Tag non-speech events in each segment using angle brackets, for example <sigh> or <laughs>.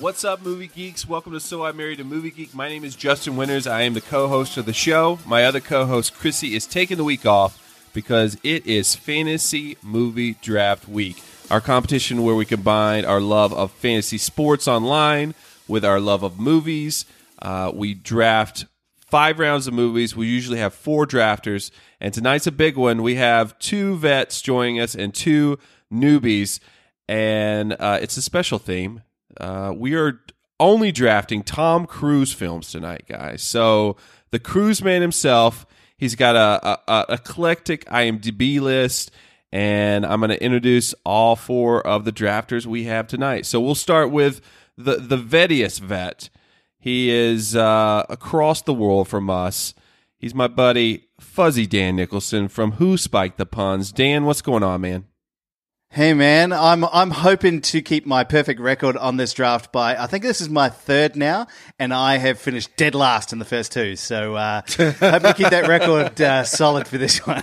What's up, movie geeks? Welcome to So I Married a Movie Geek. My name is Justin Winters. I am the co-host of the show. My other co-host, Chrissy, is taking the week off because it is Fantasy Movie Draft Week. Our competition where we combine our love of fantasy sports online with our love of movies. Uh, we draft five rounds of movies. We usually have four drafters, and tonight's a big one. We have two vets joining us and two newbies, and uh, it's a special theme. Uh, we are only drafting Tom Cruise films tonight, guys. So the Cruise Man himself, he's got a, a, a eclectic IMDb list, and I'm going to introduce all four of the drafters we have tonight. So we'll start with the the vettiest vet. He is uh, across the world from us. He's my buddy Fuzzy Dan Nicholson from Who Spiked the Puns. Dan, what's going on, man? Hey man, I'm I'm hoping to keep my perfect record on this draft by I think this is my third now, and I have finished dead last in the first two. So uh, hoping to keep that record uh, solid for this one.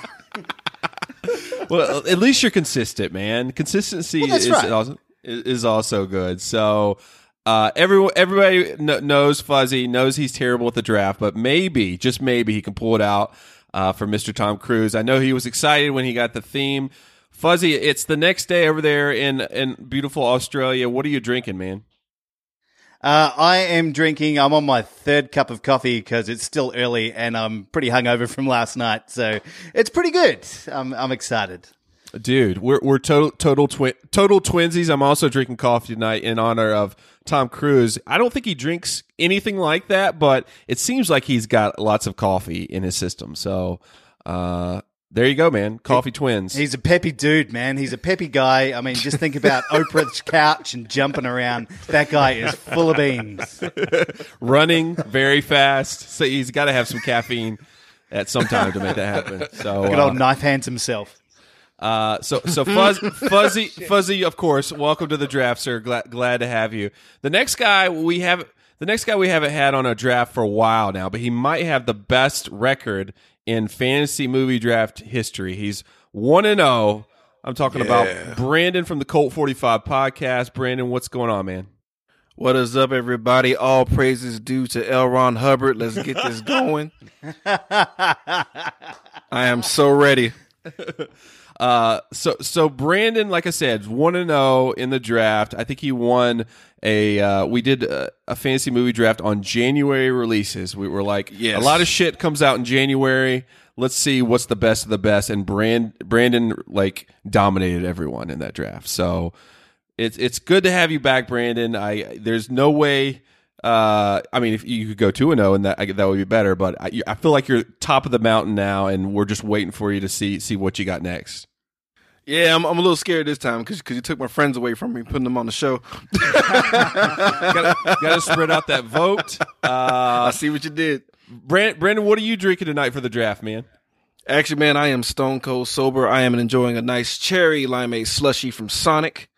<laughs> well, at least you're consistent, man. Consistency Well, is, right. also, is also good. So uh, everyone, everybody kn- knows Fuzzy knows he's terrible at the draft, but maybe, just maybe, he can pull it out uh, for Mr. Tom Cruise. I know he was excited when he got the theme. Fuzzy, it's the next day over there in in beautiful Australia. What are you drinking, man? Uh, I am drinking. I'm on my third cup of coffee because it's still early and I'm pretty hungover from last night. So it's pretty good. I'm I'm excited. Dude, we're we're total total twin total twinsies. I'm also drinking coffee tonight in honor of Tom Cruise. I don't think he drinks anything like that, but it seems like he's got lots of coffee in his system. So, uh, there you go, man. Coffee twins. He's a peppy dude, man. He's a peppy guy. I mean, just think about <laughs> Oprah's couch and jumping around. That guy is full of beans. <laughs> running very fast. So he's got to have some caffeine at some time to make that happen. <laughs> So, Good uh, old knife hands himself. Uh, so so fuzz, fuzzy fuzzy of course welcome to the draft sir glad, glad to have you the next guy we have the next guy we haven't had on a draft for a while now but he might have the best record in fantasy movie draft history he's 1 and 0 i'm talking about brandon from the colt 45 podcast brandon what's going on man What is up, everybody? All praises due to L. Ron Hubbard. Let's get this <laughs> going. I am so ready. <laughs> Uh, so so Brandon, like I said, one and zero in the draft. I think he won a. Uh, we did a, a fantasy movie draft on January releases. We were like, Yes. a lot of shit comes out in January. Let's see what's the best of the best. And Brand Brandon like dominated everyone in that draft. So it's it's good to have you back, Brandon. I there's no way. Uh, I mean, if you could go two and zero, and that I- that would be better. But I, I feel like you're top of the mountain now, and we're just waiting for you to see see what you got next. Yeah, I'm, I'm a little scared this time because you took my friends away from me, putting them on the show. <laughs> gotta, gotta spread out that vote. <laughs> I Uh, see what you did. Brand, Brandon, what are you drinking tonight for the draft, man? Actually, man, I am stone cold sober. I am enjoying a nice cherry limeade slushy from Sonic.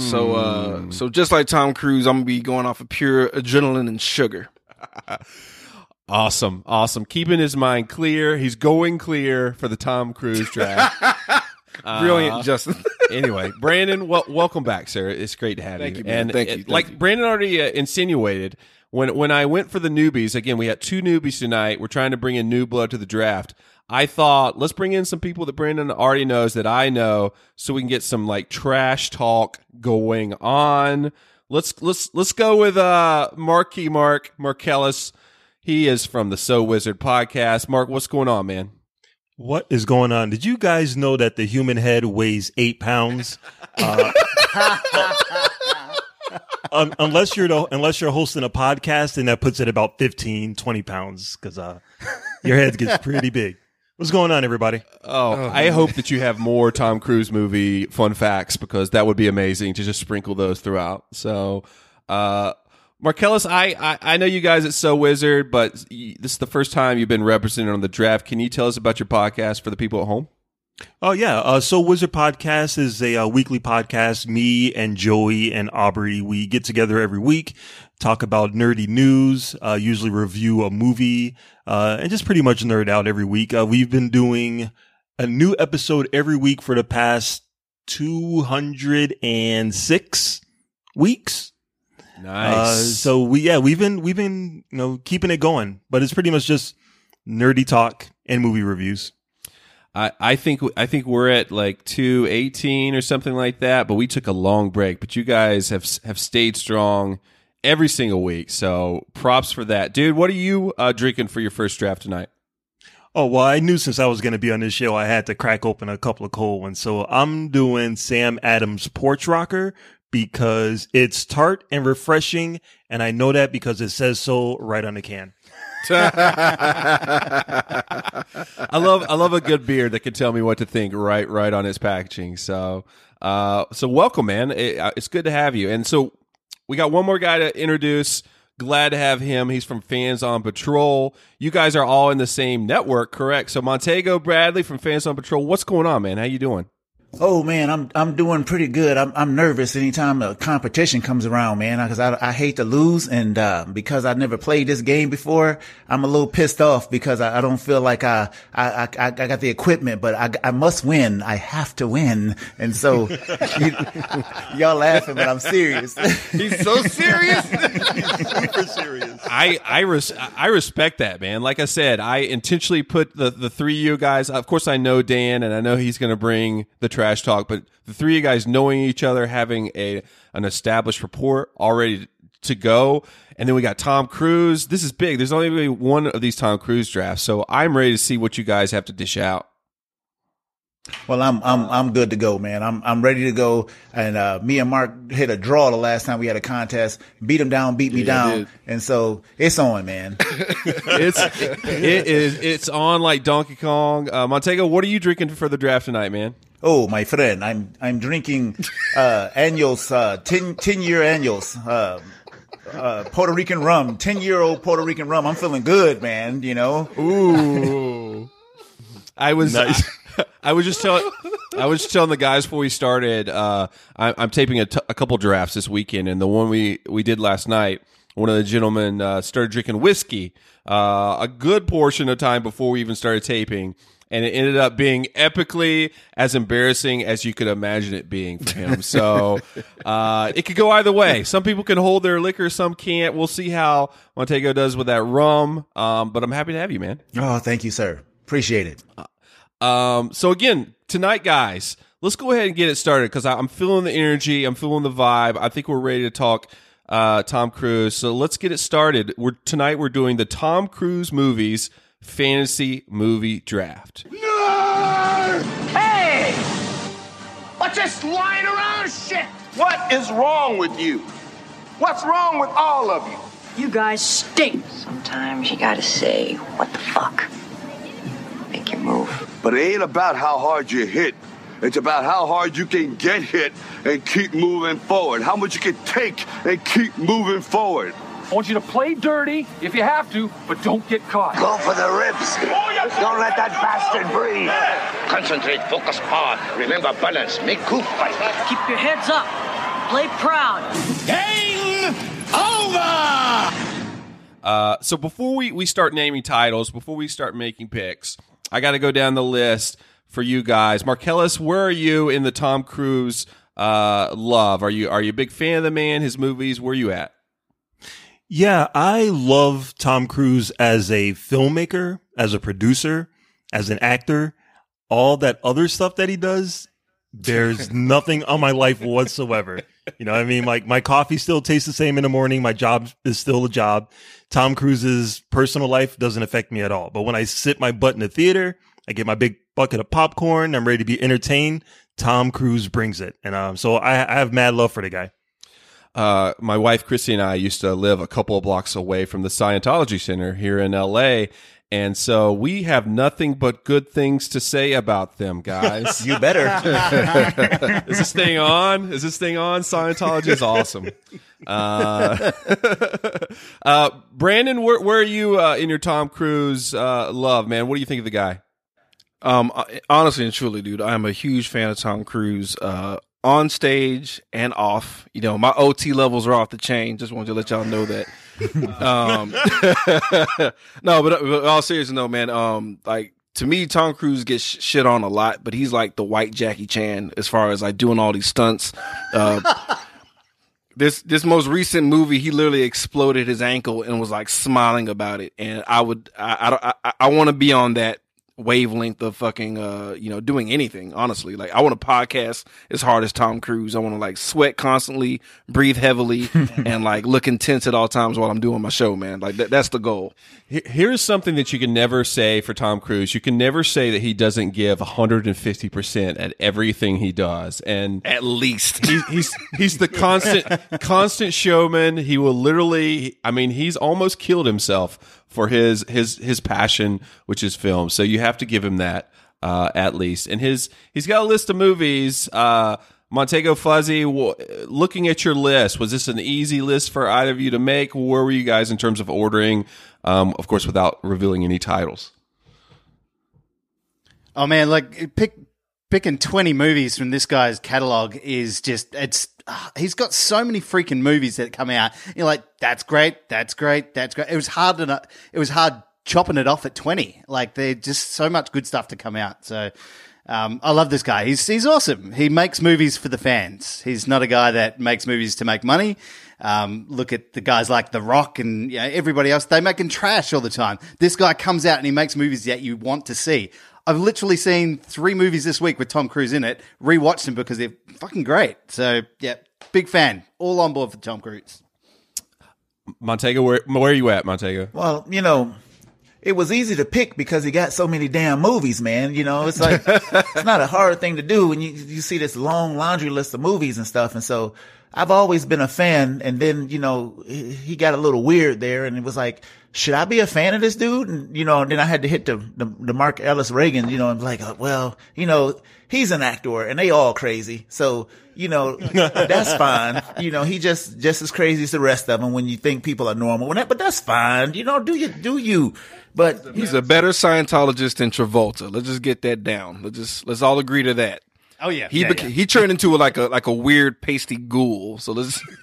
So, uh, so just like Tom Cruise, I'm gonna be going off of pure adrenaline and sugar. <laughs> Awesome, awesome. Keeping his mind clear. He's going clear for the Tom Cruise draft. <laughs> Brilliant, Justin. <laughs> anyway, Brandon, wel- welcome back, sir. It's great to have Thank you. you, man. And Thank uh, you. Thank like you. Brandon already uh, insinuated, when when I went for the newbies again, we had two newbies tonight. We're trying to bring in new blood to the draft. I thought let's bring in some people that Brandon already knows that I know, so we can get some like trash talk going on. Let's let's let's go with uh Marky Mark Marcellus. He is from the So Wizard podcast. Mark, what's going on, man? What is going on? Did you guys know that the human head weighs eight pounds? <laughs> Uh, un- unless you're the, unless you're hosting a podcast, and that puts it about 15, 20 pounds because uh, your head gets pretty big. What's going on, everybody? Oh, I hope that you have more Tom Cruise movie fun facts because that would be amazing to just sprinkle those throughout. So, uh, Marcellus, I, I, I know you guys at So Wizard, but y- this is the first time you've been represented on the draft. Can you tell us about your podcast for the people at home? Oh yeah, uh, so Wizard Podcast is a uh, weekly podcast. Me and Joey and Aubrey, we get together every week, talk about nerdy news, uh, usually review a movie, uh, and just pretty much nerd out every week. Uh, we've been doing a new episode every week for the past two hundred and six weeks. Nice. Uh, so we yeah we've been we've been you know keeping it going, but it's pretty much just nerdy talk and movie reviews. I, I think I think we're at like two eighteen or something like that, but we took a long break. But you guys have have stayed strong every single week, so props for that, dude. What are you uh, drinking for your first draft tonight? Oh well, I knew since I was going to be on this show, I had to crack open a couple of cold ones. So I'm doing Sam Adams Porch Rocker because it's tart and refreshing, and I know that because it says so right on the can. <laughs> I love I love a good beer that can tell me what to think right right on its packaging. So uh so welcome man. It, uh, it's good to have you. And so we got one more guy to introduce. Glad to have him. He's from Fans on Patrol. You guys are all in the same network, correct? So Montego Bradley from Fans on Patrol. What's going on, man? How you doing? Oh man, I'm I'm doing pretty good. I'm I'm nervous anytime a competition comes around, man, because I, I hate to lose, and uh, because I never played this game before, I'm a little pissed off because I, I don't feel like I I, I I got the equipment, but I I must win. I have to win, and so <laughs> you, y'all laughing, but I'm serious. <laughs> He's so serious. He's <laughs> Super serious. I I res- I respect that, man. Like I said, I intentionally put the the three of you guys. Of course, I know Dan, and I know he's going to bring the trash talk, but the three of you guys knowing each other, having a an established rapport already to go, and then we got Tom Cruise. This is big. There's only really one of these Tom Cruise drafts, so I'm ready to see what you guys have to dish out. Well, I'm I'm I'm good to go, man. I'm I'm ready to go. And uh, me and Mark hit a draw the last time we had a contest. Beat him down, beat me down, and so it's on, man. <laughs> It's it is it's on like Donkey Kong. Uh, Montego, what are you drinking for the draft tonight, man? Oh, my friend, I'm I'm drinking uh <laughs> annuals, uh 10, 10 year annuals, uh, uh Puerto Rican rum, ten year old Puerto Rican rum. I'm feeling good, man. You know. Ooh. I was Nice. I, I was just telling I was just telling the guys before we started. Uh, I, I'm taping a, t- a couple drafts this weekend, and the one we we did last night. One of the gentlemen uh, started drinking whiskey uh, a good portion of time before we even started taping, and it ended up being epically as embarrassing as you could imagine it being for him. <laughs> So uh, it could go either way. Some people can hold their liquor, some can't. We'll see how Montego does with that rum. Um, but I'm happy to have you, man. Oh, thank you, sir. Appreciate it. Um, so again, tonight, guys, let's go ahead and get it started because I'm feeling the energy. I'm feeling the vibe. I think we're ready to talk uh, Tom Cruise. So let's get it started. We're tonight. We're doing the Tom Cruise movies fantasy movie draft. Hey! What's this lying around shit? What is wrong with you? What's wrong with all of you? You guys stink. Sometimes you gotta say, what the fuck? Make your move. But it ain't about how hard you hit. It's about how hard you can get hit and keep moving forward. How much you can take and keep moving forward. I want you to play dirty if you have to, but don't get caught. Go for the ribs. Don't let that bastard breathe. Concentrate, focus hard. Remember balance. Make coup fight. Keep your heads up. Play proud. Game over! Uh, so before we, we start naming titles, before we start making picks, I got to go down the list for you guys. Marcellus, where are you in the Tom Cruise uh, love? Are you are you a big fan of the man, his movies? Where are you at? Yeah, I love Tom Cruise as a filmmaker, as a producer, as an actor. All that other stuff that he does, there's <laughs> nothing on my life whatsoever. You know what I mean? Like my coffee still tastes the same in the morning. My job is still a job. Tom Cruise's personal life doesn't affect me at all. But when I sit my butt in the theater, I get my big bucket of popcorn. I'm ready to be entertained. Tom Cruise brings it. And um, so I, I have mad love for the guy. Uh, my wife Christy and I used to live a couple of blocks away from the Scientology Center here in LA. And so we have nothing but good things to say about them, guys. <laughs> You better. <laughs> is this thing on? Is this thing on? Scientology is awesome. Uh, <laughs> uh, Brandon, where, where are you uh, in your Tom Cruise uh, love, man? What do you think of the guy? Um, honestly and truly, dude, I'm a huge fan of Tom Cruise. Uh, on stage and off, you know, my OT levels are off the chain. Just wanted to let y'all know that. <laughs> um, <laughs> no, but, but all seriousness, no, man. Um, like to me, Tom Cruise gets sh- shit on a lot, but he's like the white Jackie Chan as far as like doing all these stunts. Uh, <laughs> this this most recent movie, he literally exploded his ankle and was like smiling about it. And I would, I, I, I, I want to be on that wavelength of fucking, uh, you know, doing anything. Honestly, like I want to podcast as hard as Tom Cruise. I want to like sweat constantly, breathe heavily, <laughs> and like look intense at all times while I'm doing my show. Man, like that, that's the goal. Here's something that you can never say for Tom Cruise. You can never say that he doesn't give 150% at everything he does. And At least. he, he's he's the constant constant showman. He will literally I mean, he's almost killed himself for his his his passion, which is film. So you have to give him that uh, at least. And his he's got a list of movies uh Montego Fuzzy, w- looking at your list, was this an easy list for either of you to make? Where were you guys in terms of ordering? Um, of course, without revealing any titles. Oh man, like pick picking twenty movies from this guy's catalog is just it's. ah, He's got so many freaking movies that come out. You're like, that's great, that's great, that's great. It was hard to, it was hard chopping it off at twenty. Like there's just so much good stuff to come out. So um, I love this guy. He's he's awesome. He makes movies for the fans. He's not a guy that makes movies to make money. Um, look at the guys like The Rock and you know, everybody else. They're making trash all the time. This guy comes out and he makes movies that you want to see. I've literally seen three movies this week with Tom Cruise in it. Rewatched them because they're fucking great. So yeah, big fan. All on board for Tom Cruise. Montego, where where are you at, Montego? Well, you know, it was easy to pick because he got so many damn movies, man. You know, it's like <laughs> it's not a hard thing to do when you you see this long laundry list of movies and stuff. And so I've always been a fan. And then you know he he got a little weird there, and it was like, should I be a fan of this dude? And you know, and then I had to hit the the, the Mark Ellis Reagan, you know, and like, uh, well, you know, he's an actor, and they all crazy. So you know, <laughs> that's fine. You know, he just just as crazy as the rest of them when you think people are normal. When that, but that's fine. You know, do you do you? But He's a better Scientologist than Travolta. Let's just get that down. Let's just let's all agree to that. Oh yeah, He yeah, beca- yeah. he turned into like a like a weird pasty ghoul. So let's <laughs>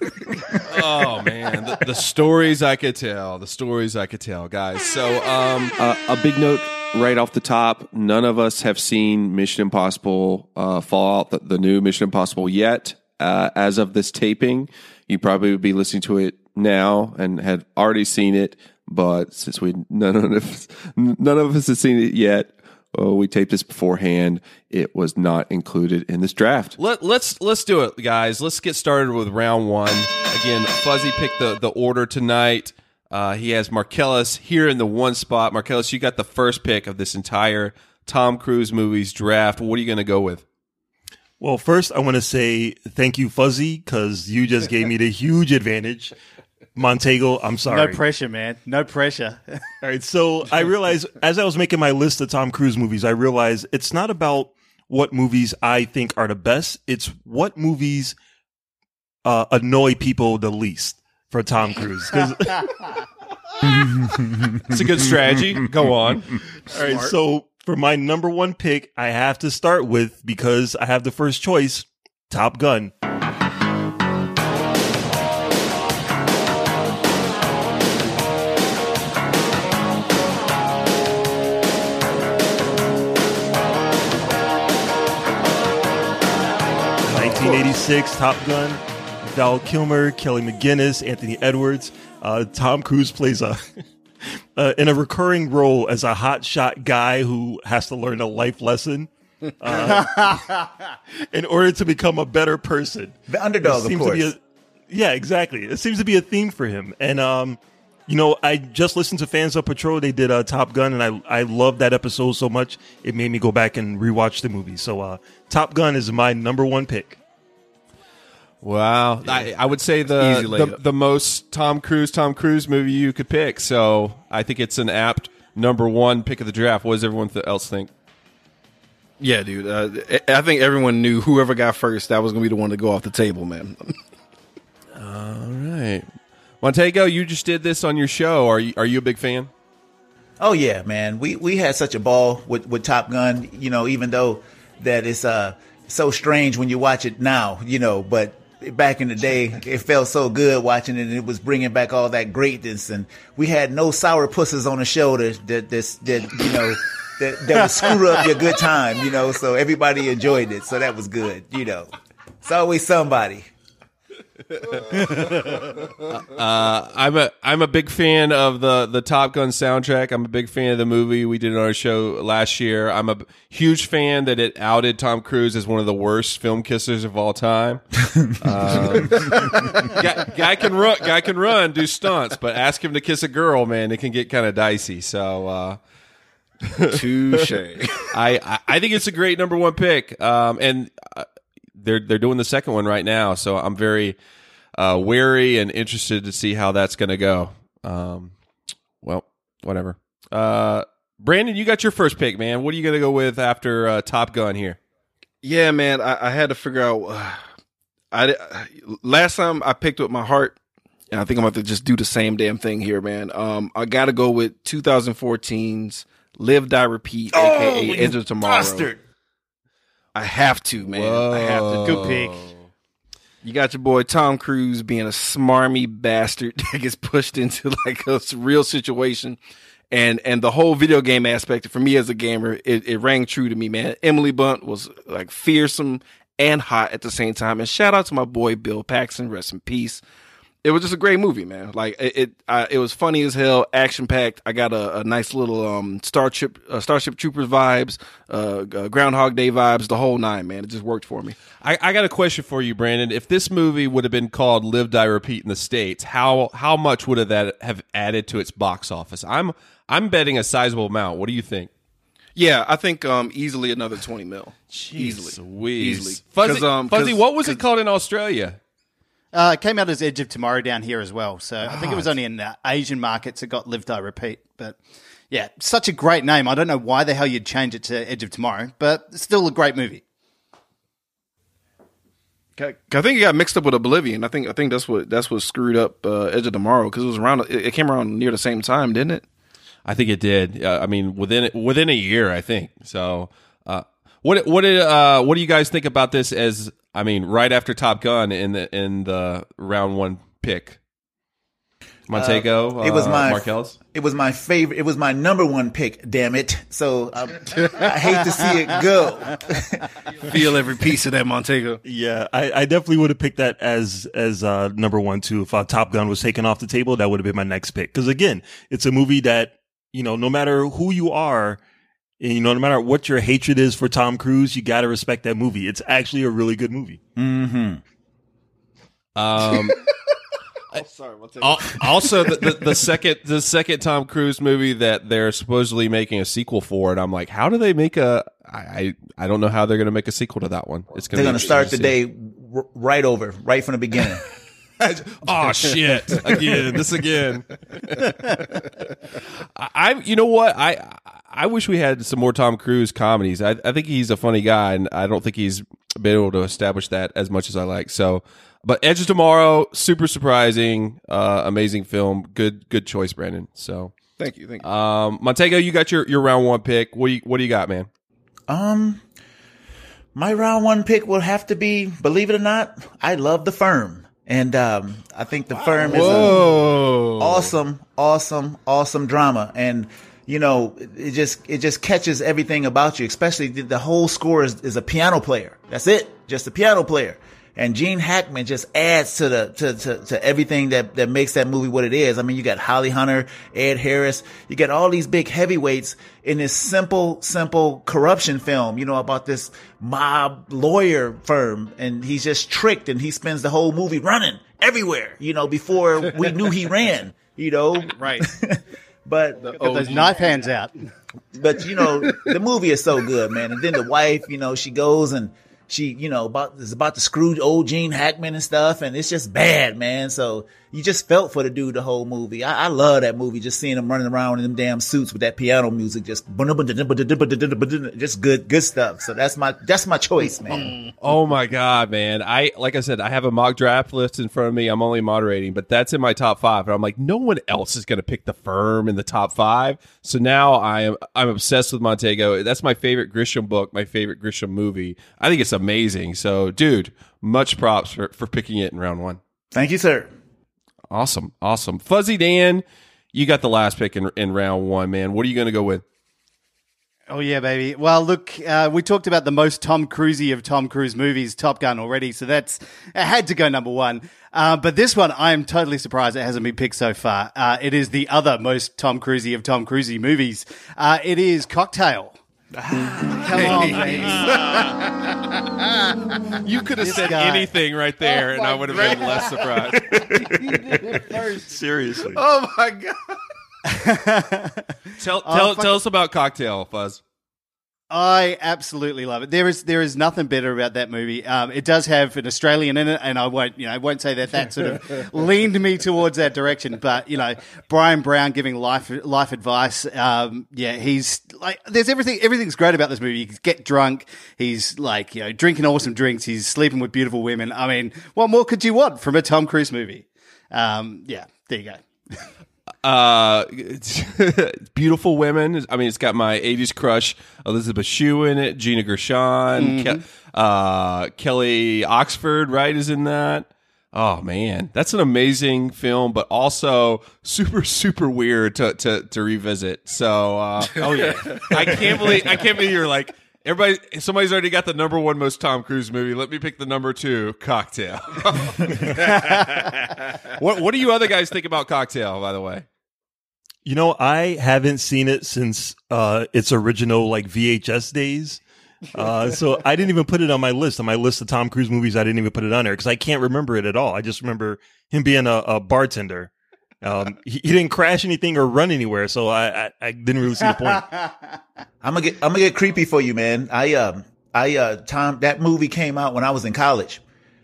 oh man, the, the stories I could tell, the stories I could tell, guys. So, um, uh, a big note right off the top: none of us have seen Mission Impossible uh, Fallout, the, the new Mission Impossible, yet. Uh, as of this taping, you probably would be listening to it now and had already seen it. But since we none of us, none of us have seen it yet, Oh, we taped this beforehand. It was not included in this draft. Let, let's let's do it, guys. Let's get started with round one. Again, Fuzzy picked the the order tonight. Uh, he has Marcellus here in the one spot. Marcellus, you got the first pick of this entire Tom Cruise movies draft. What are you going to go with? Well, first, I want to say thank you, Fuzzy, because you just gave me the <laughs> huge advantage. Montego, I'm sorry. No pressure, man. No pressure. <laughs> All right. So I realized as I was making my list of Tom Cruise movies, I realized it's not about what movies I think are the best. It's what movies uh, annoy people the least for Tom Cruise. 'Cause- <laughs> It's a good strategy. Go on. All right. So for my number one pick, I have to start with because I have the first choice Top Gun. Nineteen eighty six Top Gun. Val Kilmer, Kelly McGillis, Anthony Edwards. Uh, Tom Cruise plays a <laughs> uh, in a recurring role as a hotshot guy who has to learn a life lesson uh, in order to become a better person. The underdog, It of seems to be course. a- yeah, exactly. It seems to be a theme for him. And um, you know, I just listened to Fans on Patrol. They did uh, Top Gun, and I I love that episode so much. It made me go back and rewatch the movie. So uh, Top Gun is my number one pick. Wow, I, I would say the, the the most Tom Cruise Tom Cruise movie you could pick. So I think it's an apt number one pick of the draft. What does everyone th- else think? Yeah, dude. Uh, I I think everyone knew whoever got first, that was going to be the one to go off the table, man. <laughs> All right, Montego, you just did this on your show. Are you are you a big fan? Oh yeah, man. We we had such a ball with with Top Gun. You know, even though that it's uh so strange when you watch it now. You know, but back in the day, it felt so good watching it. and It was bringing back all that greatness, and we had no sour pusses on the show that that that, that you know. That, that would screw up your good time, you know. So everybody enjoyed it, so that was good, you know. It's always somebody. <laughs> Uh, I'm a I'm a big fan of the the Top Gun soundtrack. I'm a big fan of the movie we did on our show last year. I'm a huge fan that it outed Tom Cruise as one of the worst film kissers of all time. <laughs> Um, guy, guy can run, guy can run, do stunts, but ask him to kiss a girl, man, it can get kind of dicey. So. Uh, <laughs> Touche. I, I I think it's a great number one pick. Um, and uh, they're they're doing the second one right now, so I'm very uh, wary and interested to see how that's going to go. Um, well, whatever. Uh, Brandon, you got your first pick, man. What are you going to go with after uh, Top Gun here? Yeah, man. I, I had to figure out. Uh, I last time I picked with my heart, and I think I'm about to just do the same damn thing here, man. Um, I got to go with 2014's Live Die Repeat, aka Edge of Tomorrow. Bastard. I have to, man. I have to. Good pick. You got your boy Tom Cruise being a smarmy bastard <laughs> that gets pushed into like a real situation. And and the whole video game aspect for me as a gamer, it, it rang true to me, man. Emily Blunt was like fearsome and hot at the same time. And shout out to my boy Bill Paxton, rest in peace. It was just a great movie, man. Like it, it, I, it was funny as hell, action packed. I got a, a nice little um Starship uh, Starship Troopers vibes, uh, uh, Groundhog Day vibes, the whole nine, man. It just worked for me. I, I got a question for you, Brandon. If this movie would have been called Live Die Repeat in the states, how how much would have that have added to its box office? I'm I'm betting a sizable amount. What do you think? Yeah, I think um easily another twenty mil. easily, Wheeze. easily. Fuzzy, um, Fuzzy what was it called in Australia? Uh, it came out as Edge of Tomorrow down here as well. So I think it was only in uh, Asian markets it got Live Die Repeat. But yeah, such a great name. I don't know why the hell you'd change it to Edge of Tomorrow, but it's still a great movie. I think it got mixed up with Oblivion. I think I think that's what that's what screwed up uh, Edge of Tomorrow because it was around. It, it came around near the same time, didn't it? I think it did. Uh, I mean, within within a year, I think. So, uh, what what did uh, what do you guys think about this? As I mean, right after Top Gun in the in the round one pick, Montego. It was uh, my Markells. It was my favorite. It was my number one pick. Damn it! So um, I hate to see it go. <laughs> Feel every piece of that Montego. Yeah, I, I definitely would have picked that as as uh, number one too. If uh, Top Gun was taken off the table, that would have been my next pick. Because again, it's a movie that you know, no matter who you are, and, you know, no matter what your hatred is for Tom Cruise, you got to respect that movie. It's actually a really good movie. Mm-hmm. Um, <laughs> sorry, Montego. al- also, the, the, the second the second Tom Cruise movie that they're supposedly making a sequel for, and I'm like, how do they make a? I I, I don't know how they're going to make a sequel to that one. It's They're going gonna start the day r- right over, right from the beginning. <laughs> oh shit! Again, this again. <laughs> I, I, you know what? I, I wish we had some more Tom Cruise comedies. I, I think he's a funny guy, and I don't think he's been able to establish that as much as I like. So, but Edge of Tomorrow, super surprising, uh, amazing film. Good, good choice, Brandon. So, Thank you, thank you. um, Montego, you got your, your round one pick. What do you, what do you got, man? Um, my round one pick will have to be, believe it or not, I love the firm. And um, I think the firm is a awesome, awesome, awesome drama. And you know, it just it just catches everything about you. Especially the, the whole score is, is a piano player. That's it, just a piano player. And Gene Hackman just adds to the to, to, to everything that, that makes that movie what it is. I mean, you got Holly Hunter, Ed Harris, you got all these big heavyweights in this simple, simple corruption film, you know, about this mob lawyer firm. And he's just tricked and he spends the whole movie running everywhere, you know, before we knew he ran, you know. <laughs> Right. But Got those knife hands out. but you know, the movie is so good, man. And then the wife, you know, she goes and she, you know, about is about to screw old Gene Hackman and stuff, and it's just bad, man. So you just felt for the dude the whole movie. I, I love that movie, just seeing him running around in them damn suits with that piano music, just just good, good stuff. So that's my that's my choice, man. <laughs> Oh my god, man! I like I said, I have a mock draft list in front of me. I'm only moderating, but that's in my top five, and I'm like, no one else is going to pick the firm in the top five. So now I am I'm obsessed with Montego. That's my favorite Grisham book, my favorite Grisham movie. I think it's amazing. So, dude, much props for for picking it in round one. Thank you, sir. Awesome, awesome. Fuzzy Dan, you got the last pick in in round one, man. What are you going to go with? Oh yeah, baby. Well, look, uh, we talked about the most Tom Cruisey of Tom Cruise movies, Top Gun, already, so that's it had to go number one. Uh, but this one, I am totally surprised it hasn't been picked so far. Uh, it is the other most Tom Cruisey of Tom Cruisey movies. Uh, it is Cocktail. Ah. Come on, baby. <laughs> You could have This said guy. anything right there, and I oh, would have been less surprised. <laughs> <laughs> Seriously. Oh my god. Tell Oh, tell fuck tell us about Cocktail, Fuzz. I absolutely love it. There is there is nothing better about that movie. Um, it does have an Australian in it, and I won't you know I won't say that that sort of <laughs> leaned me towards that direction. But you know, Bryan Brown giving life life advice. Um, yeah, he's like there's everything. Everything's great about this movie. He can get drunk. He's like you know drinking awesome drinks. He's sleeping with beautiful women. I mean, what more could you want from a Tom Cruise movie? Um, yeah, there you go. <laughs> Uh, <laughs> beautiful women. I mean, it's got my '80s crush Elizabeth Shue in it, Gina Gershon, Ke- uh, Kelly Oxford, right, is in that. Oh man, that's an amazing film, but also super super weird to to, to revisit. So, uh, oh yeah, I can't believe I can't believe you're like. Everybody, somebody's already got the number one most Tom Cruise movie. Let me pick the number two, Cocktail. <laughs> <laughs> what What do you other guys think about Cocktail? By the way, You know, I haven't seen it since uh, its original like VHS days. Uh, <laughs> so I didn't even put it on my list. On my list of Tom Cruise movies, I didn't even put it on there because I can't remember it at all. I just remember him being a, a bartender. Um, <laughs> he, he didn't crash anything or run anywhere, so I, I, I didn't really see the point. <laughs> I'm gonna get I'm gonna get creepy for you, man. I um I uh Tom that movie came out when I was in college,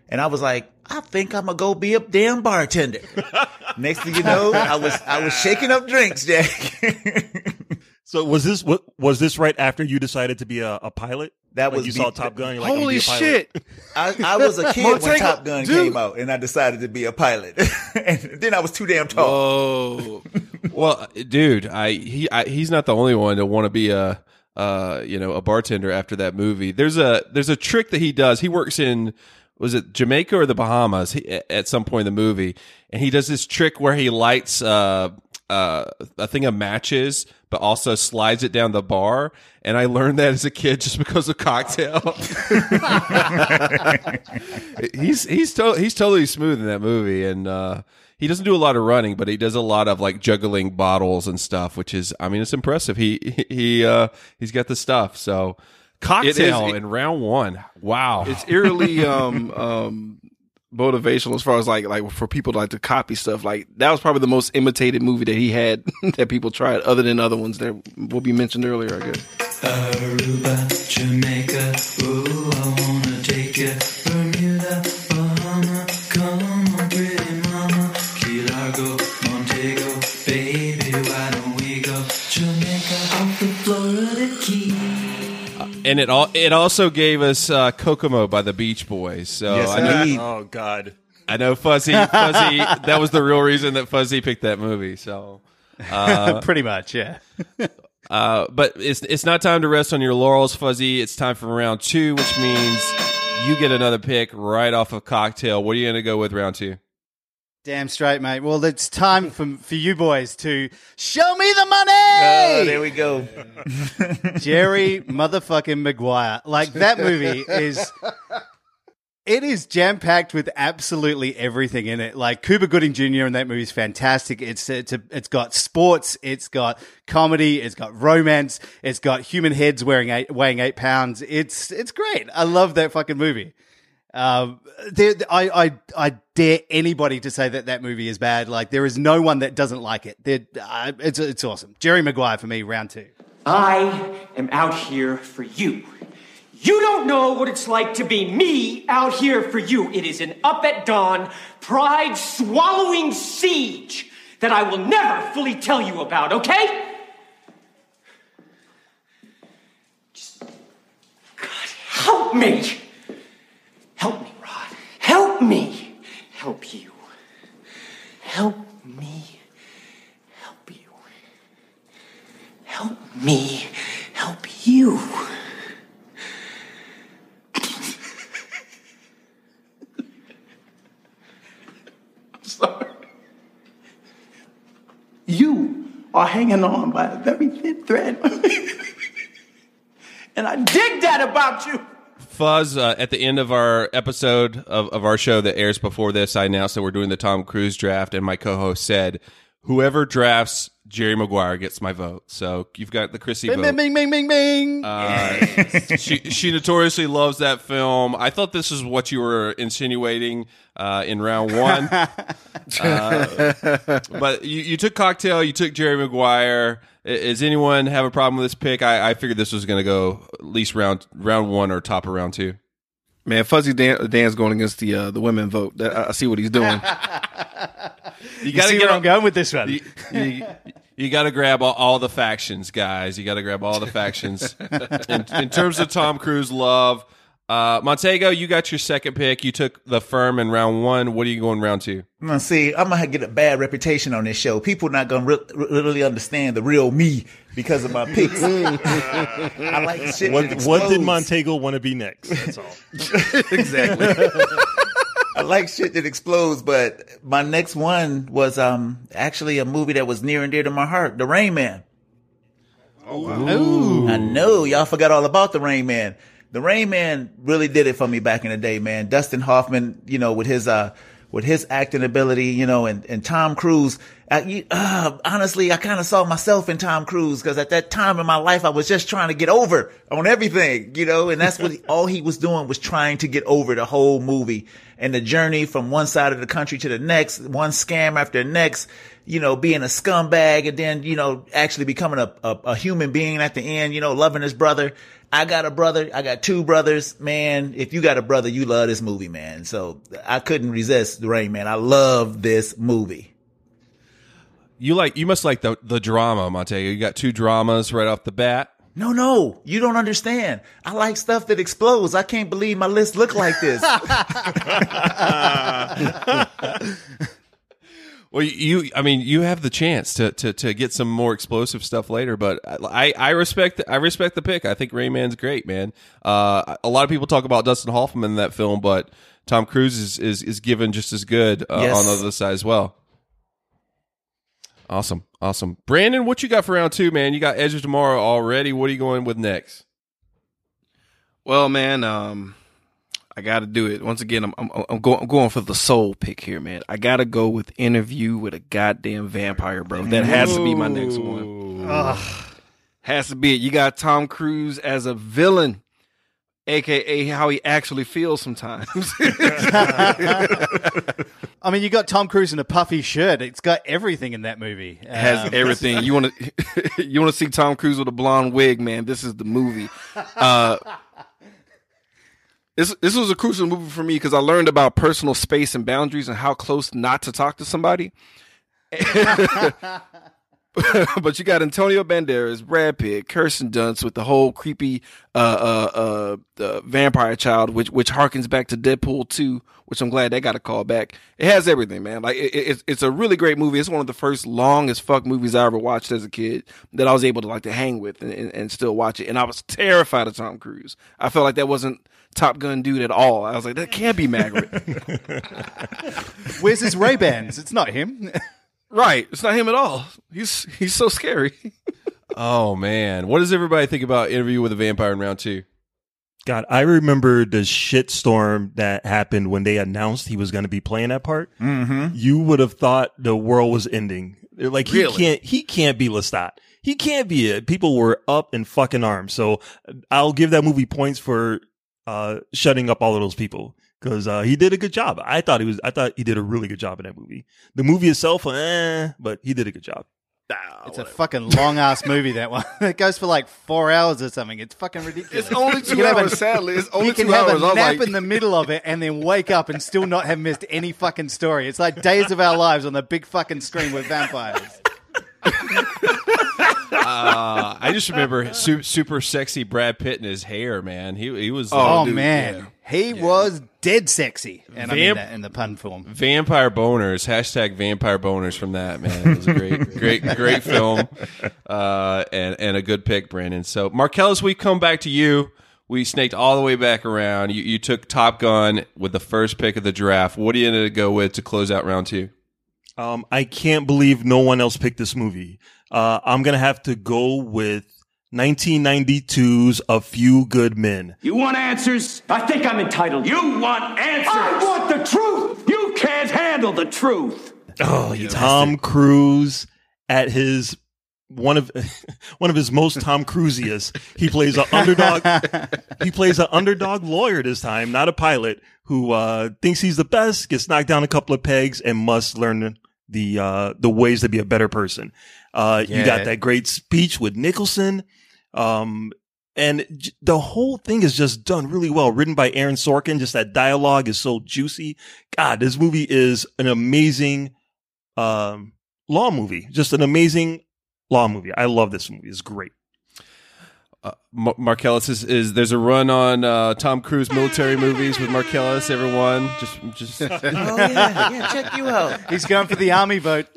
and I was like, I think I'm gonna go be a damn bartender. Next thing you know, I was I was shaking up drinks, Jack. <laughs> So was this what was this right after you decided to be a, a pilot? That Like was you be- saw Top Gun. You're like, I'm Holy be a pilot. shit. I, I was a kid when Top Gun dude. came out, and I decided to be a pilot. <laughs> and then I was too damn tall. Oh. well, dude, I he I, he's not the only one to want to be a uh you know a bartender after that movie. There's a there's a trick that he does. He works in was it Jamaica or the Bahamas he, at some point in the movie, and he does this trick where he lights uh uh a thing of matches. But also slides it down the bar, and I learned that as a kid just because of cocktail. <laughs> he's he's to, he's totally smooth in that movie, and uh, he doesn't do a lot of running, but he does a lot of like juggling bottles and stuff, which is I mean it's impressive. He he- uh, he's got the stuff. So cocktail It is- in round one. Wow, It's eerily um um motivational as far as like like for people to like to copy stuff. Like that was probably the most imitated movie that he had <laughs> that people tried, other than other ones that will be mentioned earlier. I guess. Aruba, Jamaica, ooh, I wanna take you. Bermuda, and it all it also gave us uh, Kokomo by the Beach Boys. So Yes, I know indeed. Oh God. I know Fuzzy Fuzzy. <laughs> that was the real reason that Fuzzy picked that movie. So. Uh, <laughs> Pretty much, yeah. <laughs> Uh, but it's it's not time to rest on your laurels, Fuzzy. It's time for round two, which means you get another pick right off of cocktail. What are you going to go with round two? Damn straight, mate. Well, it's time for for you boys to show me the money. Oh, there we go. <laughs> Jerry motherfucking Maguire. Like that movie is it is jam packed with absolutely everything in it. Like Cuba Gooding Jr. in that movie is fantastic. It's it's a, it's got sports, it's got comedy, it's got romance, it's got human heads wearing eight, weighing eight pounds. It's it's great. I love that fucking movie. Um, there, I, I, I dare anybody to say that that movie is bad. Like there is no one that doesn't like it. Uh, it's it's awesome. Jerry Maguire for me, round two. I am out here for you. You don't know what it's like to be me out here for you. It is an up at dawn, pride swallowing siege that I will never fully tell you about, okay? Just, God, help me. Help me, Rod. Help me. Help you. Help me. Help you. Help me. Help you. I'm Sorry. You are hanging on by a very thin thread. <laughs> and I dig that about you. Fuzz, uh, at the end of our episode of, of our show that airs before this, I announced that we're doing the Tom Cruise draft, and my co host said, Whoever drafts Jerry Maguire gets my vote. So you've got the Chrissy Bing, vote. bing, bing, bing, bing, bing. Uh, <laughs> she she notoriously loves that film. I thought this is what you were insinuating uh, in round one, <laughs> uh, but you, you took cocktail. You took Jerry Maguire. I- Does anyone have a problem with this pick? I, I figured this was going to go at least round round one or top of round two. Man, Fuzzy Dan, Dan's going against the uh, the women vote. That, I I see what he's doing. <laughs> You got to get on going with this one. You, you, you got to grab all, all the factions, guys. You got to grab all the factions. <laughs> in, in terms of Tom Cruise love, uh, Montego, you got your second pick. You took the firm in round one. What are you going round two? Now, see, I'm gonna get a bad reputation on this show. People not gonna re- really understand the real me because of my picks. <laughs> I like shit. What, that what did. Montego want to be next? That's all. <laughs> exactly. <laughs> I like shit that explodes, but my next one was um actually a movie that was near and dear to my heart, The Rain Man. Ooh. I know y'all forgot all about the Rain Man. The Rain Man really did it for me back in the day, man. Dustin Hoffman, you know, with his uh with his acting ability, you know, and, and Tom Cruise. I, uh, honestly, I kind of saw myself in Tom Cruise because at that time in my life, I was just trying to get over on everything, you know, and that's what he, all he was doing was trying to get over the whole movie and the journey from one side of the country to the next, one scam after the next, you know, being a scumbag and then, you know, actually becoming a, a, a human being at the end, you know, loving his brother. I got a brother. I got two brothers, man. If you got a brother, you love this movie, man. So I couldn't resist the Rain Man. I love this movie. You like you must like the the drama, Montego. You got two dramas right off the bat. No, no, you don't understand. I like stuff that explodes. I can't believe my list look like this. <laughs> <laughs> Well, you, I mean, you have the chance to, to, to get some more explosive stuff later, but I, I respect, I respect the pick. I think Rain Man's great, man. Uh, a lot of people talk about Dustin Hoffman in that film, but Tom Cruise is, is, is given just as good uh, Yes. on the other side as well. Awesome. Awesome. Brandon, what you got for round two, man? You got Edge of Tomorrow already. What are you going with next? Well, man, um, I got to do it once again. I'm I'm, I'm, going, I'm going for the soul pick here, man. I got to go with Interview with a Goddamn Vampire, bro. That has to be my next one. Has to be it. You got Tom Cruise as a villain, aka how he actually feels sometimes. <laughs> I mean, you got Tom Cruise in a puffy shirt. It's got everything in that movie. has Um, everything. You want to <laughs> you want to see Tom Cruise with a blonde wig, man? This is the movie. Uh, this this was a crucial movie for me because I learned about personal space and boundaries and how close not to talk to somebody. <laughs> <laughs> <laughs> but you got Antonio Banderas, Brad Pitt, Kirsten Dunst with the whole creepy uh, uh, uh, uh, vampire child, which which harkens back to Deadpool two, which I'm glad they got a call back. It has everything, man. Like it, it, it's it's a really great movie. It's one of the first long as fuck movies I ever watched as a kid that I was able to like to hang with and, and, and still watch it. And I was terrified of Tom Cruise. I felt like that wasn't Top Gun dude at all. I was like, that can't be Maverick. <laughs> Where's his Ray Bans? It's not him. <laughs> right? It's not him at all. He's he's so scary. <laughs> Oh man, what does everybody think about Interview with a Vampire in round two? God, I remember the shitstorm that happened when they announced he was going to be playing that part. Mm-hmm. You would have thought the world was ending. Like he Really? can't, he can't be Lestat. He can't be it. People were up in fucking arms. So I'll give that movie points for uh, shutting up all of those people because uh, he did a good job. I thought he was. I thought he did a really good job in that movie. The movie itself, eh, but he did a good job. It's a fucking long ass <laughs> movie. That one. it goes for like four hours or something. It's fucking ridiculous. It's only two can have a- hours, sadly. It's only you can two have hours. I a was nap like- in the middle of it and then wake up and still not have missed any fucking story. It's like Days of Our <laughs> Lives on the big fucking screen with vampires. <laughs> Uh, I just remember su- super sexy Brad Pitt and his hair, man. He he was. Oh, uh, man, he was dead sexy, and I mean that in the pun form. Vampire boners. Hashtag vampire boners from that man. It was a great, <laughs> great, great film, uh, and and a good pick, Brandon. So Marcellus, we come back to you. We snaked all the way back around. You, you took Top Gun with the first pick of the draft. What do you ended to go with to close out round two? Um, I can't believe no one else picked this movie. Uh, I'm gonna have to go with 1992's A Few Good Men. You want answers? I think I'm entitled. You want answers? I want the truth. You can't handle the truth. Oh, Tom Cruise at his one of <laughs> one of his most Tom Cruisiest. He plays an underdog. he plays an underdog lawyer this time, not a pilot who uh, thinks he's the best, gets knocked down a couple of pegs, and must learn the uh, the ways to be a better person. Uh, You got that great speech with Nicholson. Um, and j- the whole thing is just done really well, written by Aaron Sorkin. Just that dialogue is so juicy. God, this movie is an amazing um, law movie. Just an amazing law movie. I love this movie. It's great. Uh, Mar- Marcellus is, is there's a run on uh, Tom Cruise military movies with Marcellus. Everyone, just just <laughs> Oh yeah, yeah. Check you out. He's going for the army vote. <laughs>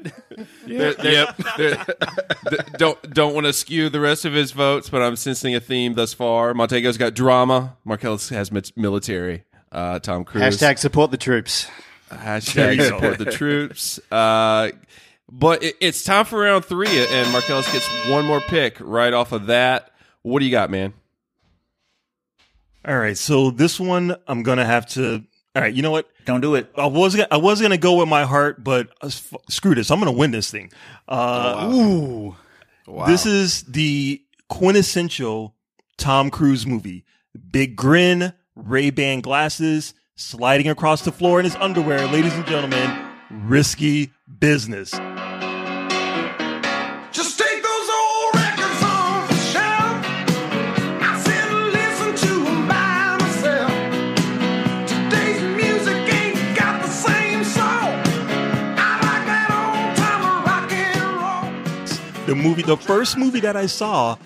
There- yep. There- th- don't don't want to skew the rest of his votes, but I'm sensing a theme thus far. Montego's got drama. Marcellus has military. Uh, Tom Cruise. Hashtag support the troops. Hashtag support the troops. Uh, but it, it's time for round three, and Marcellus gets one more pick right off of that. What do you got, man? All right. So this one, I'm going to have to. All right. You know what? Don't do it. I was gonna, I was gonna go with my heart, but uh, f- screw this. I'm gonna win this thing. Uh, Ooh. This is the quintessential Tom Cruise movie. Big grin, Ray Ban glasses, sliding across the floor in his underwear. Ladies and gentlemen, risky business. The movie, the first movie that I saw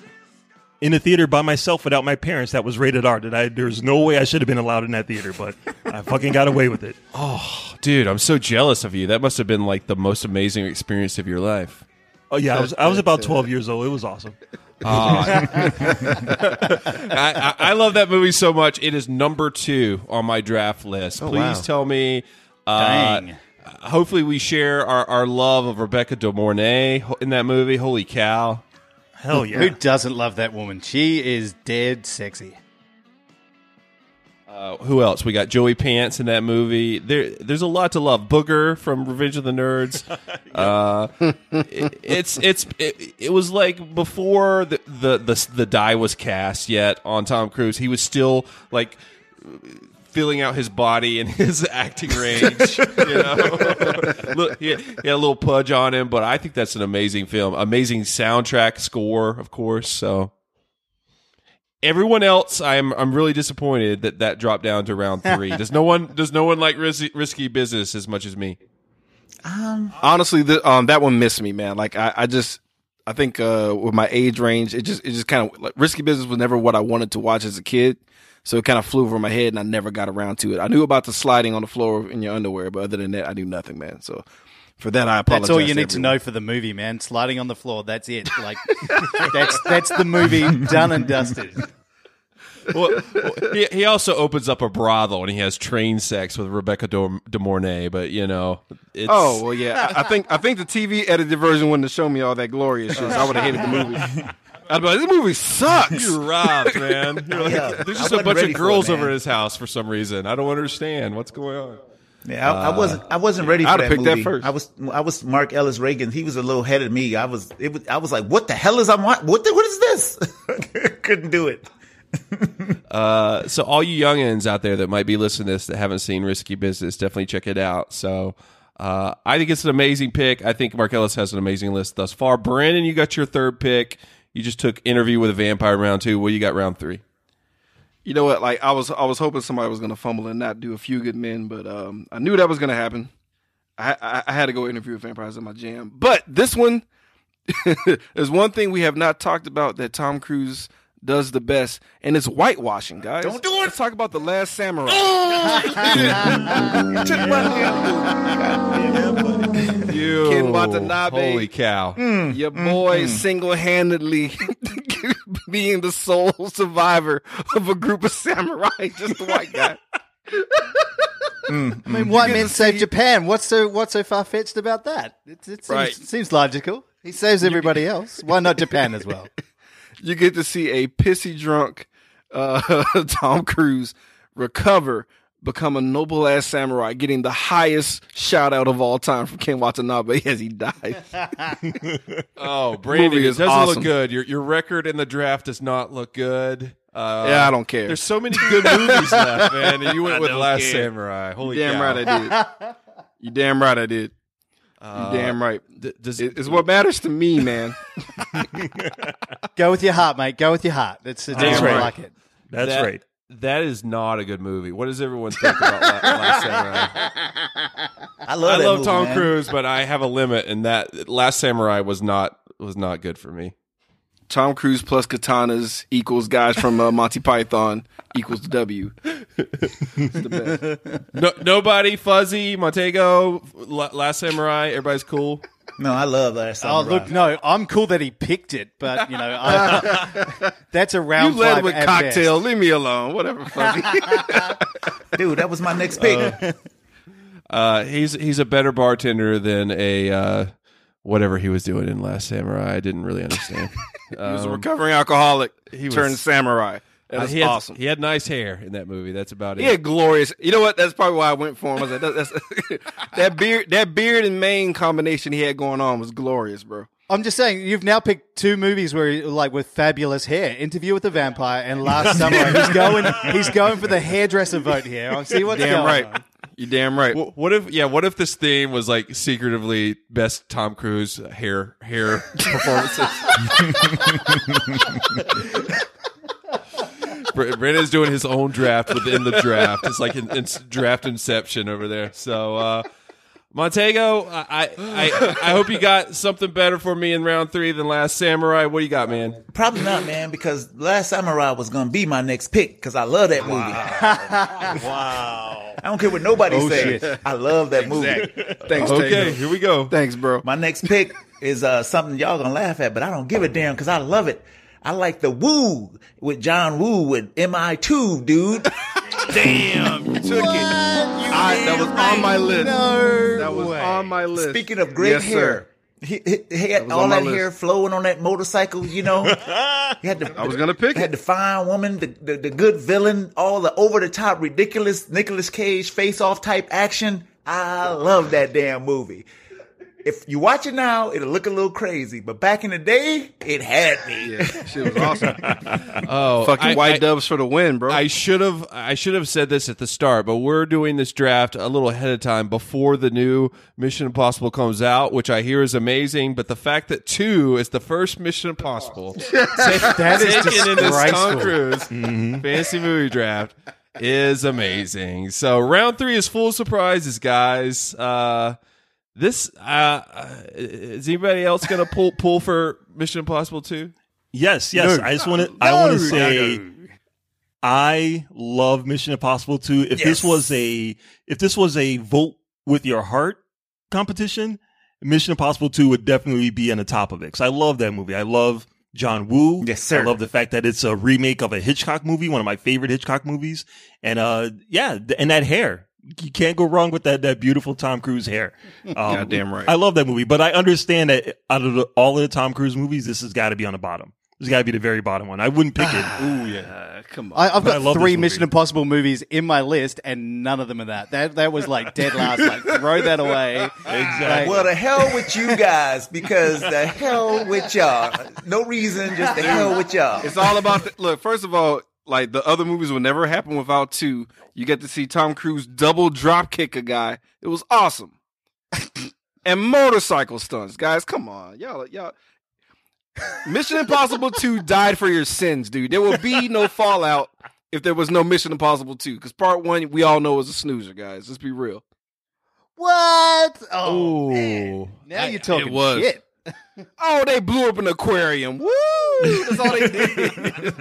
in a theater by myself without my parents that was rated R. That I there's no way I should have been allowed in that theater, but I fucking got away with it. Oh, dude, I'm so jealous of you. That must have been like the most amazing experience of your life. Oh yeah, I was I was about 12 years old. It was awesome. <laughs> I, I, I love that movie so much. It is number two on my draft list. Please wow. tell me. Uh, Dang. Hopefully, we share our, our love of Rebecca De Mornay in that movie. Holy cow! Hell yeah. Who doesn't love that woman? She is dead sexy. Uh, who else? We got Joey Pants in that movie. There, there's a lot to love. Booger from Revenge of the Nerds. <laughs> uh, it, it's it's it, it was like before the, the the the die was cast yet on Tom Cruise. He was still like filling out his body and <laughs> his acting range. you know, <laughs> Look, he, he had a little pudge on him, but I think that's an amazing film. Amazing soundtrack score, of course. So. Everyone else, I'm I'm really disappointed that that dropped down to round three. Does no one does no one like risky, risky business as much as me? Um, Honestly, the, um, that one missed me, man. Like I, I just, I think uh, with my age range, it just, it just kind of like risky business was never what I wanted to watch as a kid. So it kind of flew over my head, and I never got around to it. I knew about the sliding on the floor in your underwear, but other than that, I knew nothing, man. So for that, I apologize. That's all you need to know for the movie, man. Sliding on the floor. That's it. Like that's that's the movie done and dusted. Well, he, he also opens up a brothel and he has train sex with Rebecca De, De Mornay, but you know, it's, Oh well, yeah. I, I think I think the TV edited version wouldn't have shown me all that glorious shit. So I would have hated the movie. <laughs> I'd be like, this movie sucks. <laughs> You're robbed, man. <laughs> You're like, Yeah, there's just a bunch of for it, girls man. over his house for some reason. I don't understand what's going on. Yeah, I, I wasn't. I wasn't ready for I'd that have picked that first. I was. I was Marcellus Reagan. He was a little ahead of me. I was. It was. I was like, what the hell is I'm? wa- What? The, what is this? <laughs> Couldn't do it. Uh, so all you youngins out there that might be listening to this that haven't seen Risky Business, definitely check it out. So, Uh, I think it's an amazing pick. I think Marcellus has an amazing list thus far. Brandon, you got your third pick. You just took Interview with a Vampire round two. What you got round three? You know what? Like I was, I was hoping somebody was going to fumble and not do a few good men, but um, I knew that was going to happen. I, I, I had to go interview with vampires in my jam. But this one, <laughs> there's one thing we have not talked about that Tom Cruise does the best, and it's whitewashing, guys. Don't do it. Let's talk about the Last Samurai. Oh! <laughs> You, Ken Watanabe. Holy cow. Mm, mm Your boy mm, mm. single-handedly <laughs> being the sole survivor of a group of samurai, <laughs> just a white guy. I mean, white men save Japan. What's so what's so far fetched about that? It, it seems, Right. seems logical. He saves everybody else. Why not Japan as well? You get to see a pissy drunk uh, <laughs> Tom Cruise recover, become a noble ass samurai, getting the highest shout out of all time from Ken Watanabe <laughs> as he dies. <laughs> Oh, Brandon, Movie it is doesn't awesome. look good. Your your record in the draft does not look good. Uh, Yeah, I don't care. There's so many good movies left, man, and you went I with Last care. Samurai. Holy damn cow. right I did. You damn right I did. Uh, you damn right. d- does- It- it's what matters to me, man. Go with your heart, mate. Go with your heart. It's, it's That's I right. like it. That's That- right. That is not a good movie. What does everyone think about La- Last Samurai? I love I that love movie, Tom man. Cruise, but I have a limit, and that Last Samurai was not was not good for me. Tom Cruise plus katanas equals guys from uh, Monty Python equals W. It's the best. <laughs> No, nobody, Fuzzy, Montego, La- Last Samurai. Everybody's cool. No, I love that. Oh, Samurai. look, no, I'm cool that he picked it, but, you know, I, <laughs> that's a round You led five with at cocktail. best. Leave me alone. Whatever, Fuzzy. <laughs> dude, that was my next pick. Uh, he's he's a better bartender than a uh, whatever he was doing in Last Samurai. I didn't really understand. he was a Um, recovering alcoholic. he was- turned samurai. That uh, is he had, awesome. He had nice hair in that movie. That's about it. He had glorious. You know what? That's probably why I went for him. I was like, that, that's, <laughs> that beard, that beard and mane combination he had going on was glorious, bro. I'm just saying, you've now picked two movies where, like, with fabulous hair: Interview with the Vampire and Last <laughs> Summer. he's going, he's going for the hairdresser vote here. I see what's Damn going right. on. You damn right. Wh- What if yeah? What if this theme was like secretively best Tom Cruise hair hair <laughs> performances? Br- Brandon's doing his own draft within the draft. It's like an, it's draft inception over there. So uh, Montego, I, I I I hope you got something better for me in round three than Last Samurai. What do you got, man? Probably not, man, because Last Samurai was gonna be my next pick because I love that movie. <laughs> Wow. I don't care what nobody Oh, says. shit. I love that movie. Thanks, Okay, Taylor. here we go. Thanks, bro. My next pick is uh, something y'all gonna laugh at, but I don't give a damn because I love it. I like the Woo with John Woo with MI2, dude. <laughs> Damn, you took it. I, that was on my list. that was on my list. Speaking of great Yes, hair, sir. he, he, he had was all that hair list. flowing on that motorcycle, you know. <laughs> he had the, I was gonna pick he had it. the fine woman, the, the, the good villain, all the over the top, ridiculous Nicolas Cage face off type action. I love that damn movie. If you watch it now, it'll look a little crazy, but back in the day, it had me. Yeah, shit was awesome. <laughs> Oh, Fucking I- white I- doves for the win, bro. I should have I should have said this at the start, but we're doing this draft a little ahead of time before the new Mission Impossible comes out, which I hear is amazing. But the fact that two is the first Mission Impossible <laughs> That is <laughs> taken in this Tom disgraceful. Cruise fantasy movie draft is amazing. So round three is full of surprises, guys. Uh, this uh, uh, is anybody else gonna pull pull for Mission Impossible two? Yes, yes. No. I just want to. I want to say, I love Mission Impossible 2. If this was a, if this was a vote with your heart competition, Mission Impossible 2 would definitely be on the top of it. Cause I love that movie. I love John Woo. Yes, sir. I love the fact that it's a remake of a Hitchcock movie, one of my favorite Hitchcock movies. And, uh, yeah, and that hair. You can't go wrong with that, that beautiful Tom Cruise hair. <laughs> Um, Goddamn right. I love that movie, but I understand that out of the, all of the Tom Cruise movies, this has got to be on the bottom. This has got to be the very bottom one. I wouldn't pick it. Ooh, yeah. Come on. I, I've But I got love three. Mission Impossible movies in my list, and none of them are that. That that was like dead last. Like throw that away. Exactly. Well, the hell with you guys because the hell with y'all. No reason, just the hell with y'all. It's all about the, look. First of all, like the other movies would never happen without two. You get to see Tom Cruise double drop kick a guy. It was awesome. <laughs> and motorcycle stunts, guys. Come on, y'all, y'all. Mission Impossible 2 died for your sins, dude. There will be no fallout if there was no Mission Impossible 2. Because part one, we all know was a snoozer, guys. Let's be real. What? Oh, man. now you're talking it was. shit. Oh, they blew up an aquarium. Woo! That's all they <laughs> did.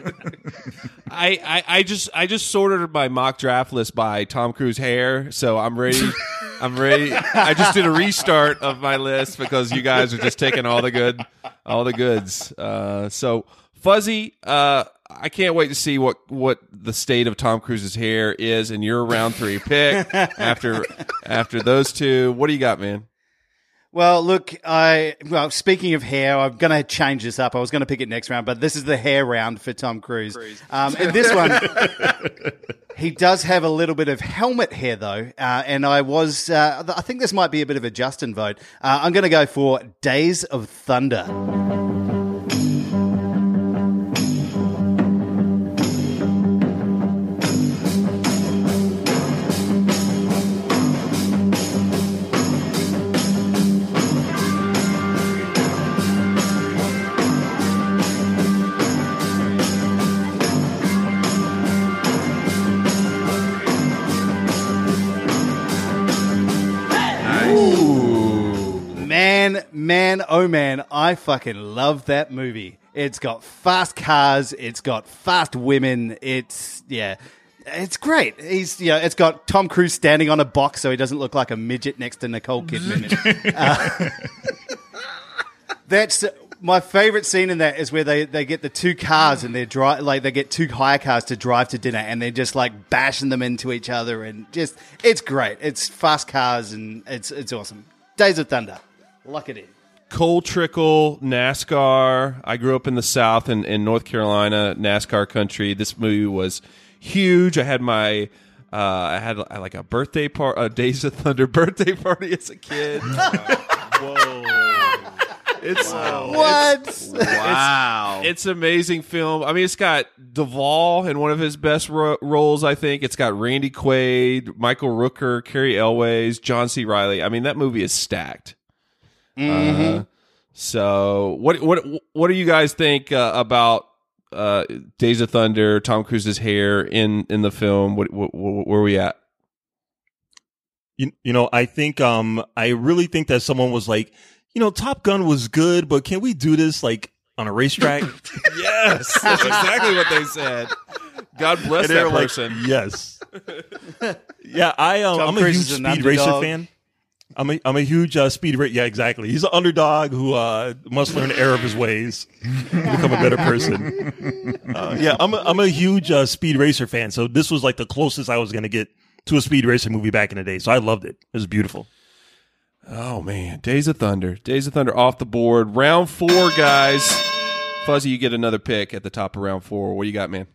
I, I, I just I just sorted my mock draft list by Tom Cruise hair, so I'm ready. <laughs> I'm ready. I just did a restart of my list because you guys are just taking all the good, all the goods. Uh, so Fuzzy, uh, I can't wait to see what what the state of Tom Cruise's hair is in your round three pick <laughs> after after those two. What do you got, man? Well, look, I well, speaking of hair, I'm going to change this up. I was going to pick it next round, but this is the hair round for Tom Cruise. Um, and this one, <laughs> he does have a little bit of helmet hair though, uh, and I was, uh, I think this might be a bit of a Justin vote. Uh, I'm going to go for Days of Thunder. Man, oh man, I fucking love that movie. It's got fast cars, it's got fast women, it's yeah. It's great. He's you know, it's got Tom Cruise standing on a box so he doesn't look like a midget next to Nicole Kidman. <laughs> Uh, that's my favorite scene in that is where they, they get the two cars and they're dri- like they get two hire cars to drive to dinner and they're just like bashing them into each other and just it's great. It's fast cars and it's it's awesome. Days of Thunder. Lock it in. Cole Trickle, NASCAR. I grew up in the South in, in North Carolina, NASCAR country. This movie was huge. I had my, uh, I had like a birthday party, a Days of Thunder <laughs> birthday party as a kid. <laughs> Whoa. It's What? It's, It's, amazing film. I mean, it's got Duvall in one of his best ro- roles. I think it's got Randy Quaid, Michael Rooker, Cary Elwes, John C. Reilly. I mean, that movie is stacked. Mhm. Uh, so, what what what do you guys think uh, about uh, Days of Thunder? Tom Cruise's hair in in the film. What, what, what where are we at? You, you know, I think um I really think that someone was like, you know, Top Gun was good, but can we do this like on a racetrack? <laughs> yes, that's exactly what they said. God bless And that were like, person. yes. <laughs> yeah, I um, Tom I'm a huge speed racer underdog. fan. I'm a I'm a huge uh, speed racer. Yeah, exactly. He's an underdog who uh, must learn the error of his ways to become a better person. Uh, yeah, I'm a, I'm a huge uh, speed racer fan. So this was like the closest I was going to get to a speed racer movie back in the day. So I loved it. It was beautiful. Oh man, Days of Thunder, Days of Thunder off the board. Round four, guys. Fuzzy, you get another pick at the top of round four. What you got, man?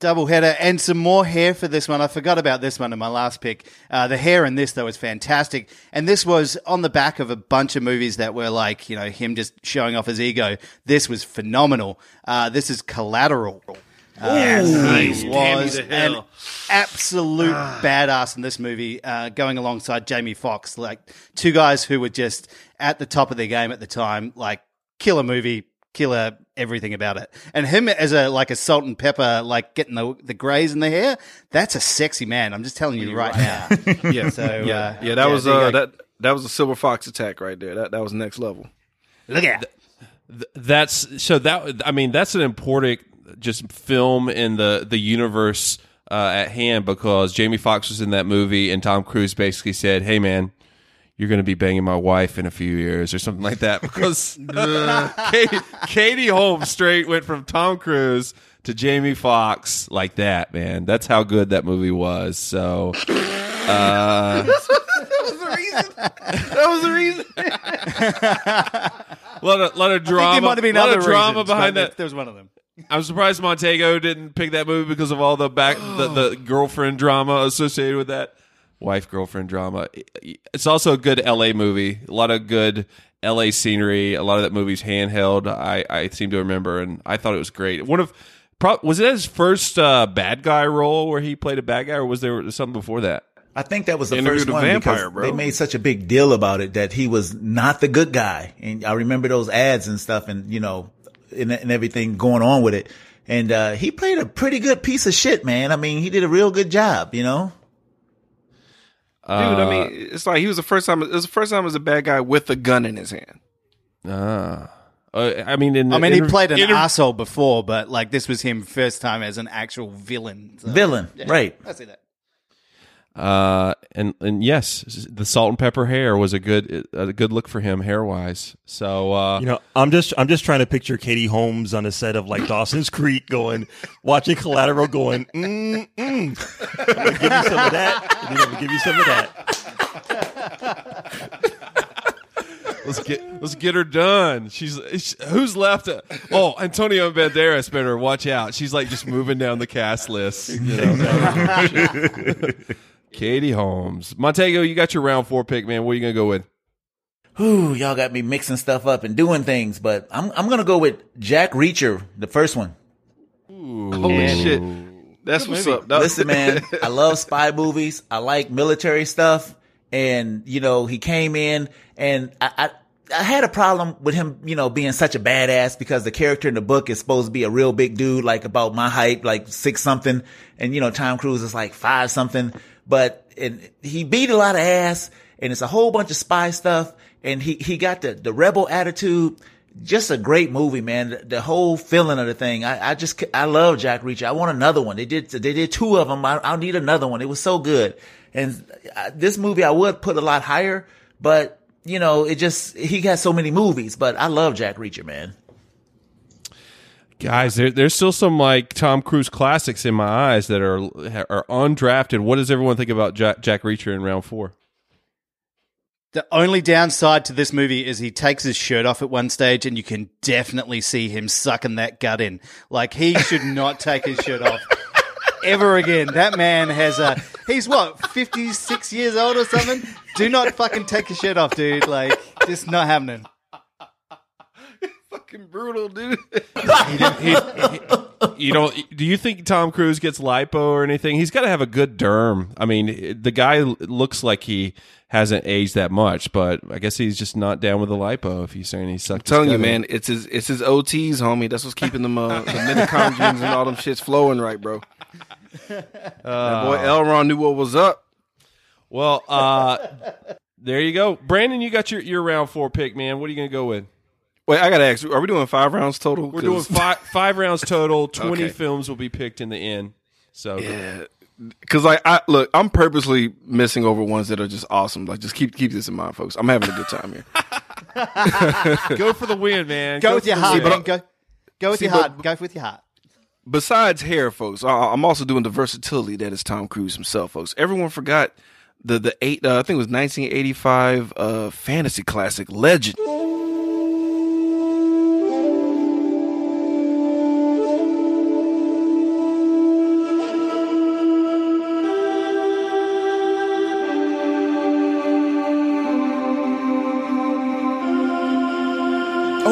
Double header and some more hair for this one. I forgot about this one in my last pick. Uh, the hair in this though is fantastic, and this was on the back of a bunch of movies that were like you know him just showing off his ego. This was phenomenal. Uh, this is Collateral. Uh, Yes. he Nice. You was an absolute badass in this movie, uh, going alongside Jamie Foxx, like two guys who were just at the top of their game at the time, like killer movie, killer everything about it. And him as a like a salt and pepper, like getting the the grays in the hair, that's a sexy man. I'm just telling you right now. <laughs> yeah, <laughs> So yeah, uh, yeah. That was there you uh, that that was a silver fox attack right there. That that was next level. Look at Th- That's so that I mean that's an important just film in the the universe uh, at hand because Jamie Foxx was in that movie and Tom Cruise basically said, "Hey man, you're going to be banging my wife in a few years or something like that." Because <laughs> Katie, Katie Holmes straight went from Tom Cruise to Jamie Foxx like that, man. That's how good that movie was. So. Uh, That was the reason. <laughs> lot of lot of I think drama. might have been lot other of drama reasons, behind but that. There was one of them. I'm surprised Montego didn't pick that movie because of all the back the, the <gasps> girlfriend drama associated with that wife girlfriend drama. It's also a good LA movie. A lot of good LA scenery. A lot of that movie's handheld. I I seem to remember, and I thought it was great. One of pro- was it his first uh, bad guy role where he played a bad guy, or was there something before that? I think that was the Interview first one Vampire, because bro. they made such a big deal about it that he was not the good guy. And I remember those ads and stuff and, you know, and, and everything going on with it. And, uh, he played a pretty good piece of shit, man. I mean, he did a real good job, you know? Dude, I Uh, mean, it's like he was the first time. It was the first time as a bad guy with a gun in his hand. Ah. Uh, I mean, in I mean, he inter- played an inter- asshole before, but like this was him first time as an actual villain. So, Villain, yeah, right. I see that. Uh, and and yes, the salt and pepper hair was a good a good look for him hair wise. So uh, You know, I'm just I'm just trying to picture Katie Holmes on a set of like Dawson's Creek, going watching Collateral, going, mm, mm. I'm gonna give you some of that, I'm gonna give you some of that. let's get let's get her done. She's sh- who's left? Oh, Antonio Banderas better watch out. She's like just moving down the cast list. You know? <laughs> Katie Holmes, Montego, you got your round four pick, man. What are you gonna go with? Whew, y'all got me mixing stuff up and doing things, but I'm, I'm going to go with Jack Reacher, the first one. Holy shit, that's what's movie. up. That- Listen, man, <laughs> I love spy movies. I like military stuff. And, you know, he came in and I, I, I had a problem with him, you know, being such a badass because the character in the book is supposed to be a real big dude, like about my height, like six something. And, you know, Tom Cruise is like five something, but it, he beat a lot of ass and it's a whole bunch of spy stuff. And he, he got the, the rebel attitude just a great movie, man. The, the whole feeling of the thing. I, I just, I love Jack Reacher. I want another one. They did, they did two of them. I, I'll need another one. It was so good. And uh, this movie I would put a lot higher, but you know, it just, he got so many movies, but I love Jack Reacher, man. Guys, there, there's still some like Tom Cruise classics in my eyes that are are undrafted. What does everyone think about Jack, Jack Reacher in round four? The only downside to this movie is he takes his shirt off at one stage, and you can definitely see him sucking that gut in. Like he should <laughs> not take his shirt off ever again. That man has a. He's what fifty six years old or something. Do not fucking take your shirt off, dude. Like just not happening. Fucking brutal, dude. You don't? Do you think Tom Cruise gets lipo or anything? He's got to have a good derm. I mean, the guy looks like he hasn't aged that much, but I guess he's just not down with the lipo. If he's saying he sucked, his telling you, gut in. man, it's his it's his OTs, homie. That's what's keeping them uh, the mitochondrions and all them shits flowing right, bro. that boy L. Ron knew what was up. Well, uh, there you go, Brandon. You got your your round four pick, man. What are you gonna go with? Wait, I gotta ask. Are we doing five rounds total? We're doing five five rounds total. <laughs> Twenty Okay. films will be picked in the end. So Yeah. Cause like I look, I'm purposely missing over ones that are just awesome. Like just keep keep this in mind, folks. I'm having a good time here. <laughs> go for the win, man. Go with your heart, win. man. Go, go with See, your but- heart. Go with your heart. Besides hair, folks, I- I'm also doing the versatility that is Tom Cruise himself, folks. Everyone forgot the the eight. Uh, I think it was 1985 uh, fantasy classic Legend.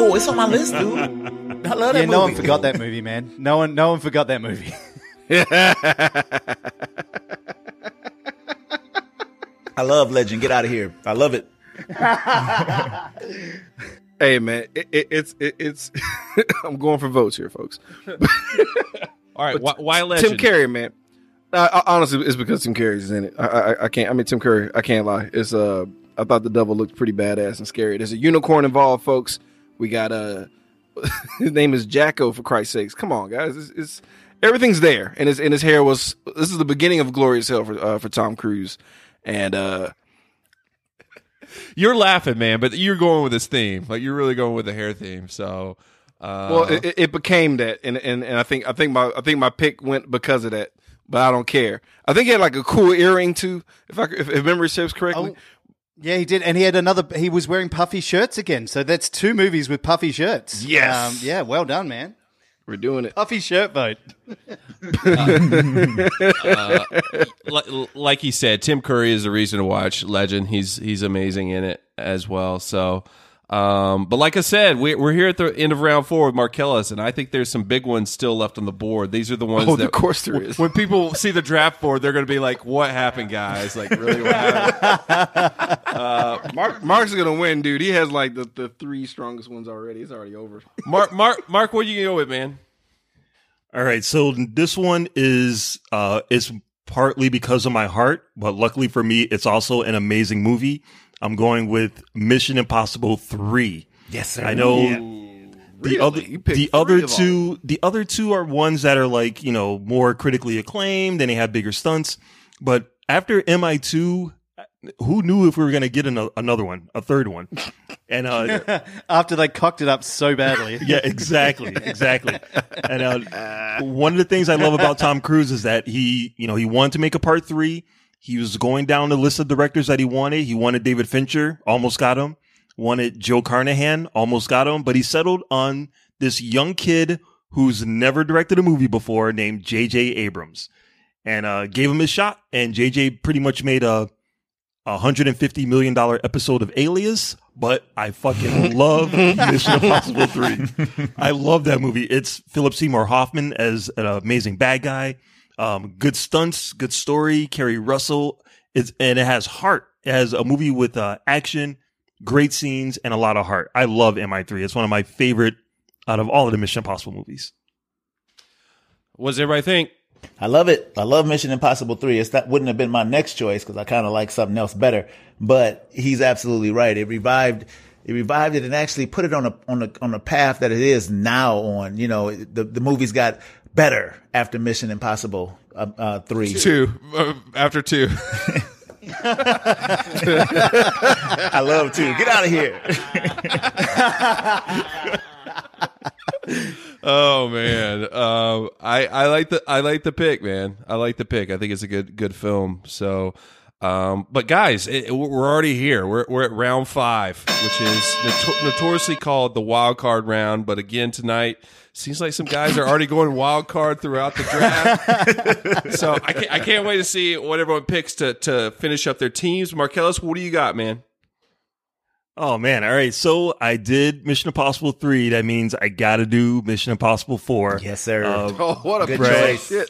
Oh, it's on my list, dude. I love that Yeah, movie. no one forgot that movie, man. No one, no one forgot that movie. <laughs> I love Legend. Get out of here. I love it. <laughs> Hey man, it, it, it's it, it's. <laughs> I'm going for votes here, folks. All right, why, why Tim legend? Curry, man. I, I, honestly, it's because Tim Curry's in it. I, I I can't. I mean, Tim Curry. I can't lie. It's uh, I thought the devil looked pretty badass and scary. There's a unicorn involved, folks. We got uh, <laughs> his name is Jacko. For Christ's sakes, come on, guys. It's, it's everything's there, and his and his hair was. This is the beginning of glorious hell for uh, for Tom Cruise, and uh, <laughs> You're laughing, man, but you're going with this theme. Like you're really going with the hair theme. So, uh, well, it, it became that, and, and and I think I think my I think my pick went because of that. But I don't care. I think he had like a cool earring too, if I if, if memory serves correctly. Yeah, he did, and he had another. He was wearing puffy shirts again, so that's two movies with puffy shirts. Yes. um, yeah, well done, man. We're doing it. Puffy shirt vote. uh, <laughs> li- like he said, Tim Curry is a reason to watch Legend. He's he's amazing in it as well. So, Um, but like I said, we, we're here at the end of round four with Marcellus, and I think there's some big ones still left on the board. These are the ones Oh, that, of course there w- is. When people see the draft board, they're going to be like, "What happened, guys? Like, really, what happened?" <laughs> uh, Mark Mark's gonna win, dude. He has like the, the three strongest ones already. It's already over. Mark, Mark, Mark, what are you going to go with, man? All right, so this one is uh it's partly because of my heart, but luckily for me, it's also an amazing movie. I'm going with Mission Impossible 3. Yes, sir. I know Yeah. the other the other two the other two are ones that are like, you know, more critically acclaimed and they have bigger stunts. But after MI2, who knew if we were going to get ano- another one, a third one? And uh <laughs> After they cocked it up so badly. <laughs> yeah, exactly, exactly. And uh, one of the things I love about Tom Cruise is that he, you know, he wanted to make a part three. He was going down the list of directors that he wanted. He wanted David Fincher, almost got him. Wanted Joe Carnahan, almost got him. But he settled on this young kid who's never directed a movie before, named J.J. Abrams, and uh, gave him his shot. And J.J. pretty much made a a hundred and fifty million dollar episode of Alias, but I fucking <laughs> love Mission Impossible three. I love that movie. It's Philip Seymour Hoffman as an amazing bad guy. Um, good stunts, good story. Keri Russell. It's and it has heart. It has a movie with uh, action, great scenes, and a lot of heart. I love MI three. It's one of my favorite out of all of the Mission Impossible movies. What does everybody think? I love it. I love Mission Impossible 3. It's that wouldn't have been my next choice because I kind of like something else better. But he's absolutely right. It revived, it revived it and actually put it on a, on a, on a path that it is now on. You know, the, the movies got better after Mission Impossible, uh, uh 3. Two uh, after two. <laughs> I love two. Get out of here. <laughs> oh man, um, I I like the I like the pick, man. I like the pick. I think it's a good good film. So, um, but guys, it, we're already here. We're we're at round five, which is noto- notoriously called the wild card round. But again, tonight seems like some guys are already going wild card throughout the draft. <laughs> so I can't I can't wait to see what everyone picks to to finish up their teams. Marcellus, what do you got, man? Oh man! All right, so I did Mission Impossible three. That means I got to do Mission Impossible four. Yes, sir. Uh, <laughs> Oh, what a Good Brad, choice.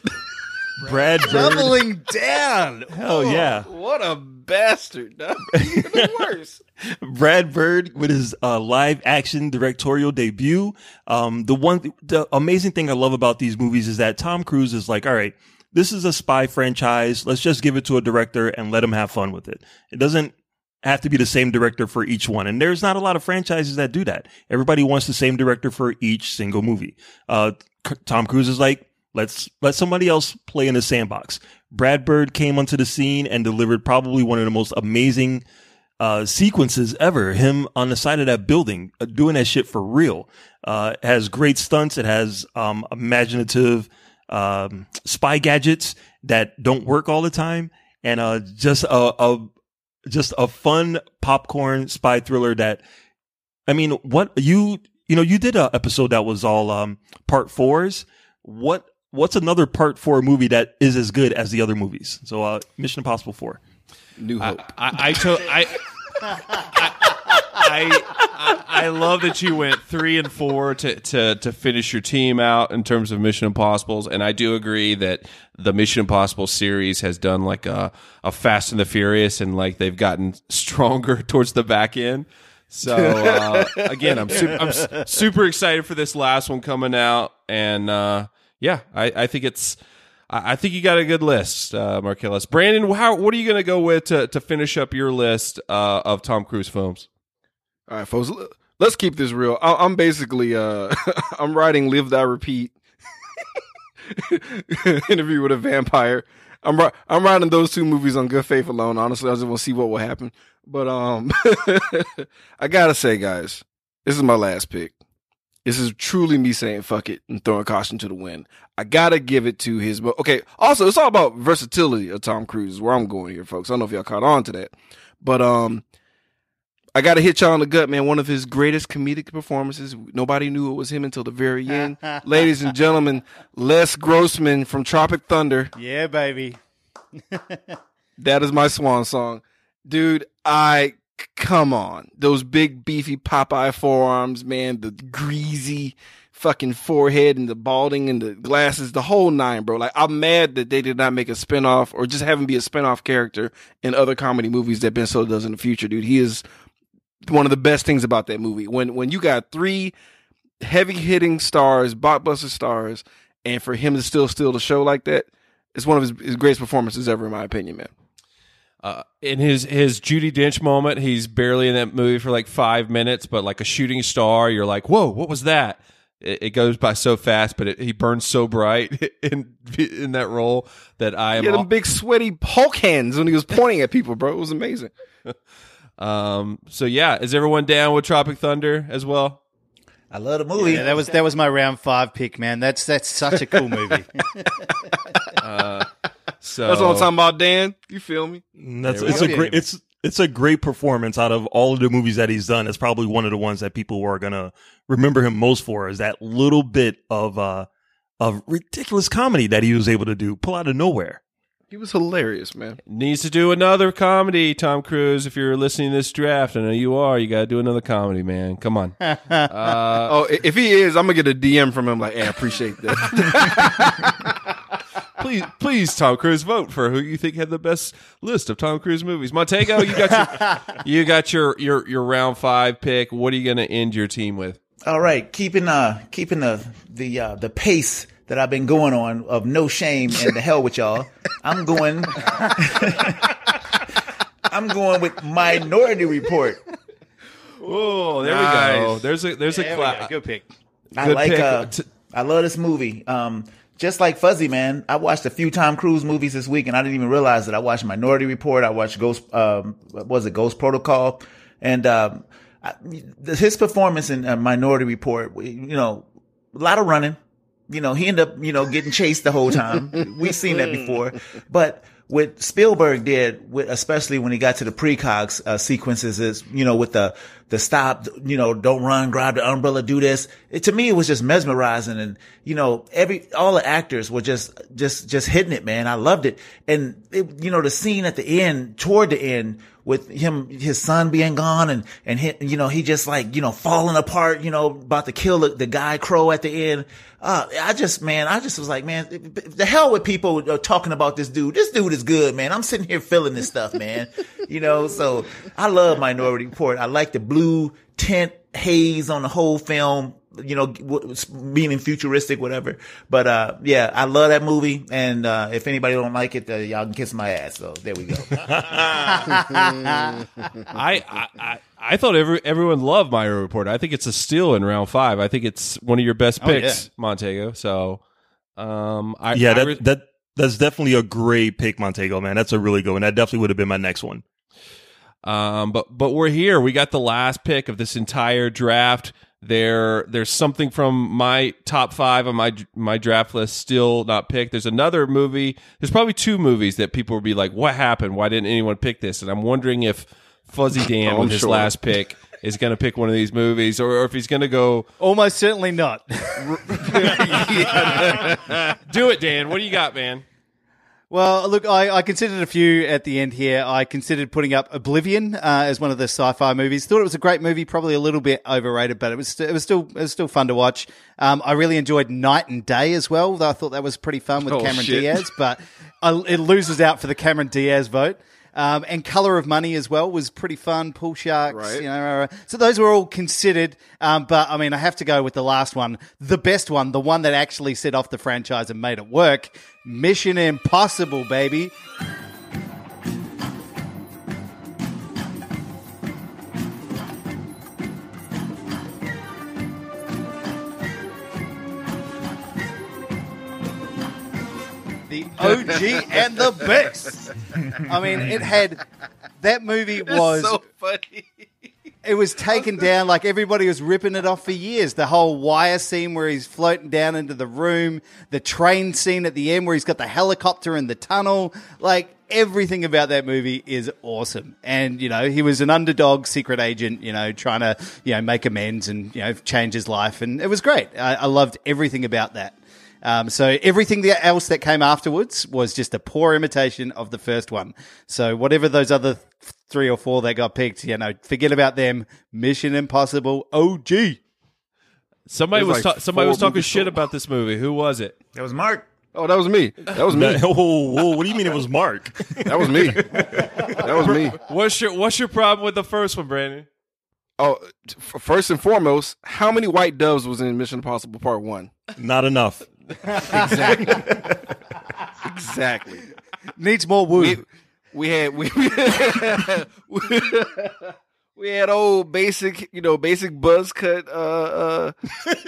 Brad Bird. Doubling down. Hell yeah! What a bastard! You're <laughs> the worst. Brad Bird with his uh, live action directorial debut. Um, the one, the amazing thing I love about these movies is that Tom Cruise is like, all right, this is a spy franchise. Let's just give it to a director and let him have fun with it. It doesn't have to be the same director for each one. And there's not a lot of franchises that do that. Everybody wants the same director for each single movie. Uh, Tom Cruise is like, let's let somebody else play in the sandbox. Brad Bird came onto the scene and delivered probably one of the most amazing uh, sequences ever. Him on the side of that building, uh, doing that shit for real. Uh, has great stunts. It has, um, imaginative, um, spy gadgets that don't work all the time. And, uh, just a, a, just a fun popcorn spy thriller that, I mean, what you, you know, you did a episode that was all, um, part fours. What, what's another part for a movie that is as good as the other movies? So, uh, Mission Impossible 4. New Hope. I I to, I, I, I I love that you went three and four to, to to finish your team out in terms of Mission Impossibles, and I do agree that the Mission Impossible series has done like a a Fast and the Furious, and like they've gotten stronger <laughs> towards the back end. So uh, again, I'm super, I'm super excited for this last one coming out, and uh, yeah, I, I think it's. I think you got a good list, uh, Marcellus. Brandon, how, what are you going to go with to, to finish up your list uh, of Tom Cruise films? All right, folks. Let's keep this real. I- I'm basically uh, <laughs> I'm writing "Live Die Repeat" <laughs> interview with a vampire. I'm I'm writing those two movies on good faith alone. Honestly, I just want to see what will happen. But um, <laughs> I gotta say, guys, this is my last pick. This is truly me saying fuck it and throwing caution to the wind. I gotta give it to his. But okay, also it's all about versatility of Tom Cruise. Is where I'm going here, folks. I don't know if y'all caught on to that, but um, I gotta hit y'all in the gut, man. One of his greatest comedic performances. Nobody knew it was him until the very end. <laughs> Ladies and gentlemen, Les Grossman from Tropic Thunder. Yeah, baby. <laughs> That is my swan song. Dude, I come on. Those big beefy Popeye forearms, man, the greasy fucking forehead and the balding and the glasses, the whole nine, bro. Like I'm mad that they did not make a spinoff or just have him be a spinoff character in other comedy movies that Ben Stiller does in the future, dude. He is one of the best things about that movie. When when you got three heavy hitting stars, blockbuster stars, and for him to still steal the show like that, it's one of his, his greatest performances ever, in my opinion, man. Uh, in his his Judi Dench moment, he's barely in that movie for like five minutes, but like a shooting star, you're like, whoa, what was that? It, it goes by so fast, but it, he burns so bright <laughs> in in that role that I am. He had all- them big sweaty Hulk hands when he was pointing at people, bro. It was amazing. <laughs> um. So yeah, is everyone down with Tropic Thunder as well? I love the movie. Yeah, that was that was my round five pick, man. That's that's such a cool movie. <laughs> Uh, so That's what I'm talking about, Dan. You feel me? That's it's go. a great it's it's a great performance out of all of the movies that he's done. It's probably one of the ones that people are gonna remember him most for is that little bit of uh of ridiculous comedy that he was able to do, pull out of nowhere. He was hilarious, man. Needs to do another comedy, Tom Cruise. If you're listening to this draft, I know you are. You got to do another comedy, man. Come on. <laughs> Uh, oh, if he is, I'm gonna get a DM from him like, "Hey, I appreciate that." <laughs> please, please, Tom Cruise, vote for who you think had the best list of Tom Cruise movies. Montego, you got your, <laughs> you got your your your round five pick. What are you going to end your team with? All right, keeping uh keeping the the uh, the pace that I've been going on of no shame and the hell with y'all. I'm going. <laughs> I'm going with Minority Report. Oh, there we go. There's a there's There a we cla- go. Good pick. I Good like. pick. Uh, T- I love this movie. Um, just like Fuzzy Man, I watched a few Tom Cruise movies this week, and I didn't even realize that I watched Minority Report. I watched Ghost. Um, what was it Ghost Protocol? And um, I, his performance in uh, Minority Report, you know, a lot of running. You know, he ended up, you know, getting chased the whole time. <laughs> We've seen that before. But what Spielberg did, with, especially when he got to the precogs uh, sequences, is you know with the the stop, you know, don't run, grab the umbrella, do this. It, to me, it was just mesmerizing, and you know, every all the actors were just just just hitting it, man. I loved it, and it, you know, the scene at the end, toward the end, with him, his son being gone, and and he, you know, he just like you know falling apart, you know, about to kill the, the guy Crow at the end. Uh, I just, man, I just was like, man, the hell with people talking about this dude. This dude is good, man. I'm sitting here feeling this stuff, man. you know, so I love Minority Report. I like the blue tint haze on the whole film. You know, w- meaning futuristic, whatever. But uh, yeah, I love that movie. And uh, if anybody don't like it, uh, y'all can kiss my ass. So there we go. <laughs> I, I I I thought every everyone loved my report. I think it's a steal in round five. I think it's one of your best Oh, picks, yeah. Montego. So, um, I yeah, I that re- that that's definitely a great pick, Montego, man. That's a really good one. That definitely would have been my next one. Um, but but we're here. We got the last pick of this entire draft. There there's something from my top five on my my draft list still not picked. There's another movie. There's probably two movies that people will be like, "What happened? Why didn't anyone pick this?" And I'm wondering if Fuzzy <laughs> Dan Oh, with his sure. last pick is going to pick one of these movies, or, or if he's going to go Almost certainly not. <laughs> <laughs> do it, Dan. What do you got, man? Well, look, I, I considered a few at the end here. I considered putting up Oblivion uh, as one of the sci-fi movies. Thought it was a great movie, probably a little bit overrated, but it was it was still it was still fun to watch. Um, I really enjoyed Knight and Day as well. Though I thought that was pretty fun with Oh, Cameron shit. Diaz, but I, it loses out for the Cameron Diaz vote. Um, and Color of Money as well was pretty fun. Pool Sharks, Right. you know. uh, So those were all considered. Um, but I mean, I have to go with the last one, the best one, the one that actually set off the franchise and made it work. Mission Impossible, baby. OG and the best. I mean, it had that movie was so funny. it was taken down like everybody was ripping it off for years. The whole wire scene where he's floating down into the room, the train scene at the end where he's got the helicopter in the tunnel, like everything about that movie is awesome. And you know, he was an underdog secret agent, you know, trying to you know make amends and you know change his life, and it was great. I, I loved everything about that. Um, so everything else that came afterwards was just a poor imitation of the first one. So whatever those other three or four that got picked, you know, forget about them. Mission Impossible OG. Somebody There's was like ta- somebody was talking shit so- about this movie. Who was it? That was Mark. Oh, that was me. That was me. <laughs> Whoa, whoa, what do you mean it was Mark? That was me. That was me. What's your What's your problem with the first one, Brandon? Oh, t- f- first and foremost, how many white doves was in Mission Impossible Part One? Not enough. Exactly. <laughs> exactly. Needs more woo. We, we had <laughs> we, we had old basic, you know, basic buzz cut. Uh, uh,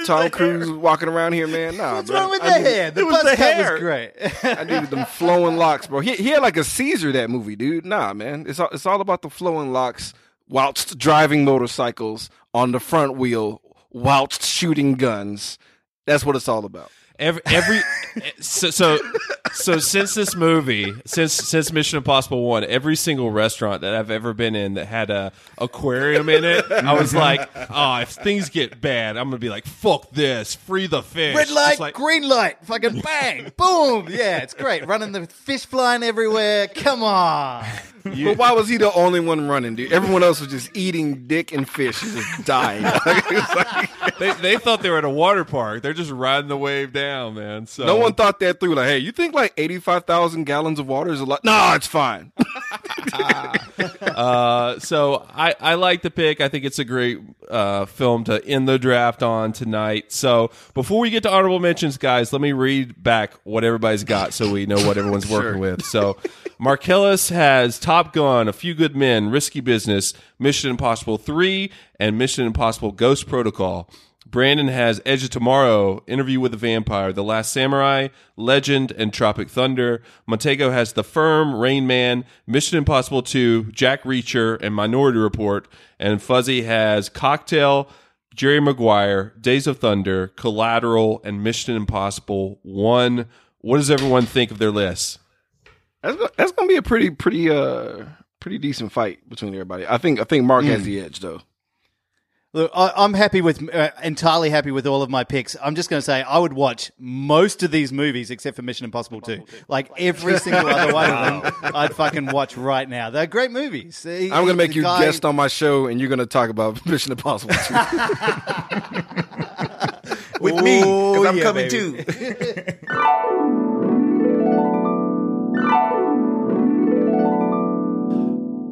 Tom <laughs> Cruise walking around here, man. Nah, What's bro. wrong with I the needed- hair? The buzz the cut hair. was great. I needed them flowing locks, bro. He, he had like a Caesar that movie, dude. Nah, man. It's all, it's all about the flowing locks whilst driving motorcycles on the front wheel whilst shooting guns. That's what it's all about. Every every so, so so since this movie, since since Mission Impossible One, every single restaurant that I've ever been in that had a aquarium in it, I was mm-hmm. like, oh, if things get bad, I'm gonna be like, fuck this, free the fish. Red light, Just like, green light, fucking bang, boom. Yeah, it's great. Running the fish flying everywhere. Come on. But why was he the only one running, dude? Everyone else was just eating dick and fish just dying. <laughs> Like- they they thought they were at a water park. They're just riding the wave down, man. So no one thought that through. Like, hey, you think like eighty-five thousand gallons of water is a lot? No, it's fine. <laughs> <laughs> Uh, so I, I like the pick. I think it's a great uh, film to end the draft on tonight. So before we get to honorable mentions, guys, let me read back what everybody's got so we know what everyone's <laughs> working with. So Marcellus has Top Gun, A Few Good Men, Risky Business, Mission Impossible 3, and Mission Impossible Ghost Protocol. Brandon has Edge of Tomorrow, Interview with the Vampire, The Last Samurai, Legend, and Tropic Thunder. Montego has The Firm, Rain Man, Mission Impossible 2, Jack Reacher, and Minority Report. And Fuzzy has Cocktail, Jerry Maguire, Days of Thunder, Collateral, and Mission Impossible 1. What does everyone think of their lists? That's that's gonna be a pretty pretty uh pretty decent fight between everybody. I think I think Mark has the edge though. Look, I, I'm happy with uh, entirely happy with all of my picks. I'm just going to say I would watch most of these movies except for Mission Impossible 2. Like every <laughs> single other one of them, I'd fucking watch right now. They're great movies. I'm gonna make you guy- guest on my show, and you're gonna talk about <laughs> Mission Impossible. too. <laughs> With me, Oh, because I'm yeah, coming baby. too.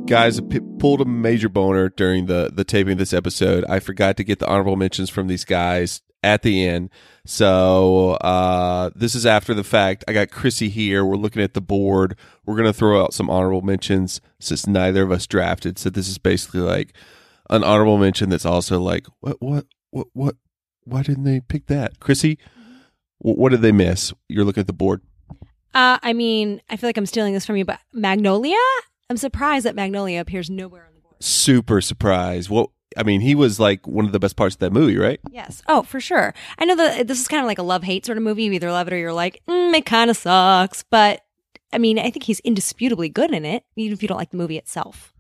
Guys, pulled a major boner during the the taping of this episode. I forgot to get the honorable mentions from these guys at the end. So uh, this is after the fact. I got Chrissy here. We're looking at the board. We're gonna throw out some honorable mentions since neither of us drafted. So this is basically like an honorable mention that's also like what what what what why didn't they pick that? Chrissy, wh- what did they miss? You're looking at the board. Uh, I mean, I feel like I'm stealing this from you, but Magnolia? I'm surprised that Magnolia appears nowhere on the board. Super surprised. What I mean, he was like one of the best parts of that movie, right? Yes. Oh, for sure. I know that this is kind of like a love hate sort of movie. You either love it or you're like, mm, it kind of sucks. But I mean, I think he's indisputably good in it, even if you don't like the movie itself.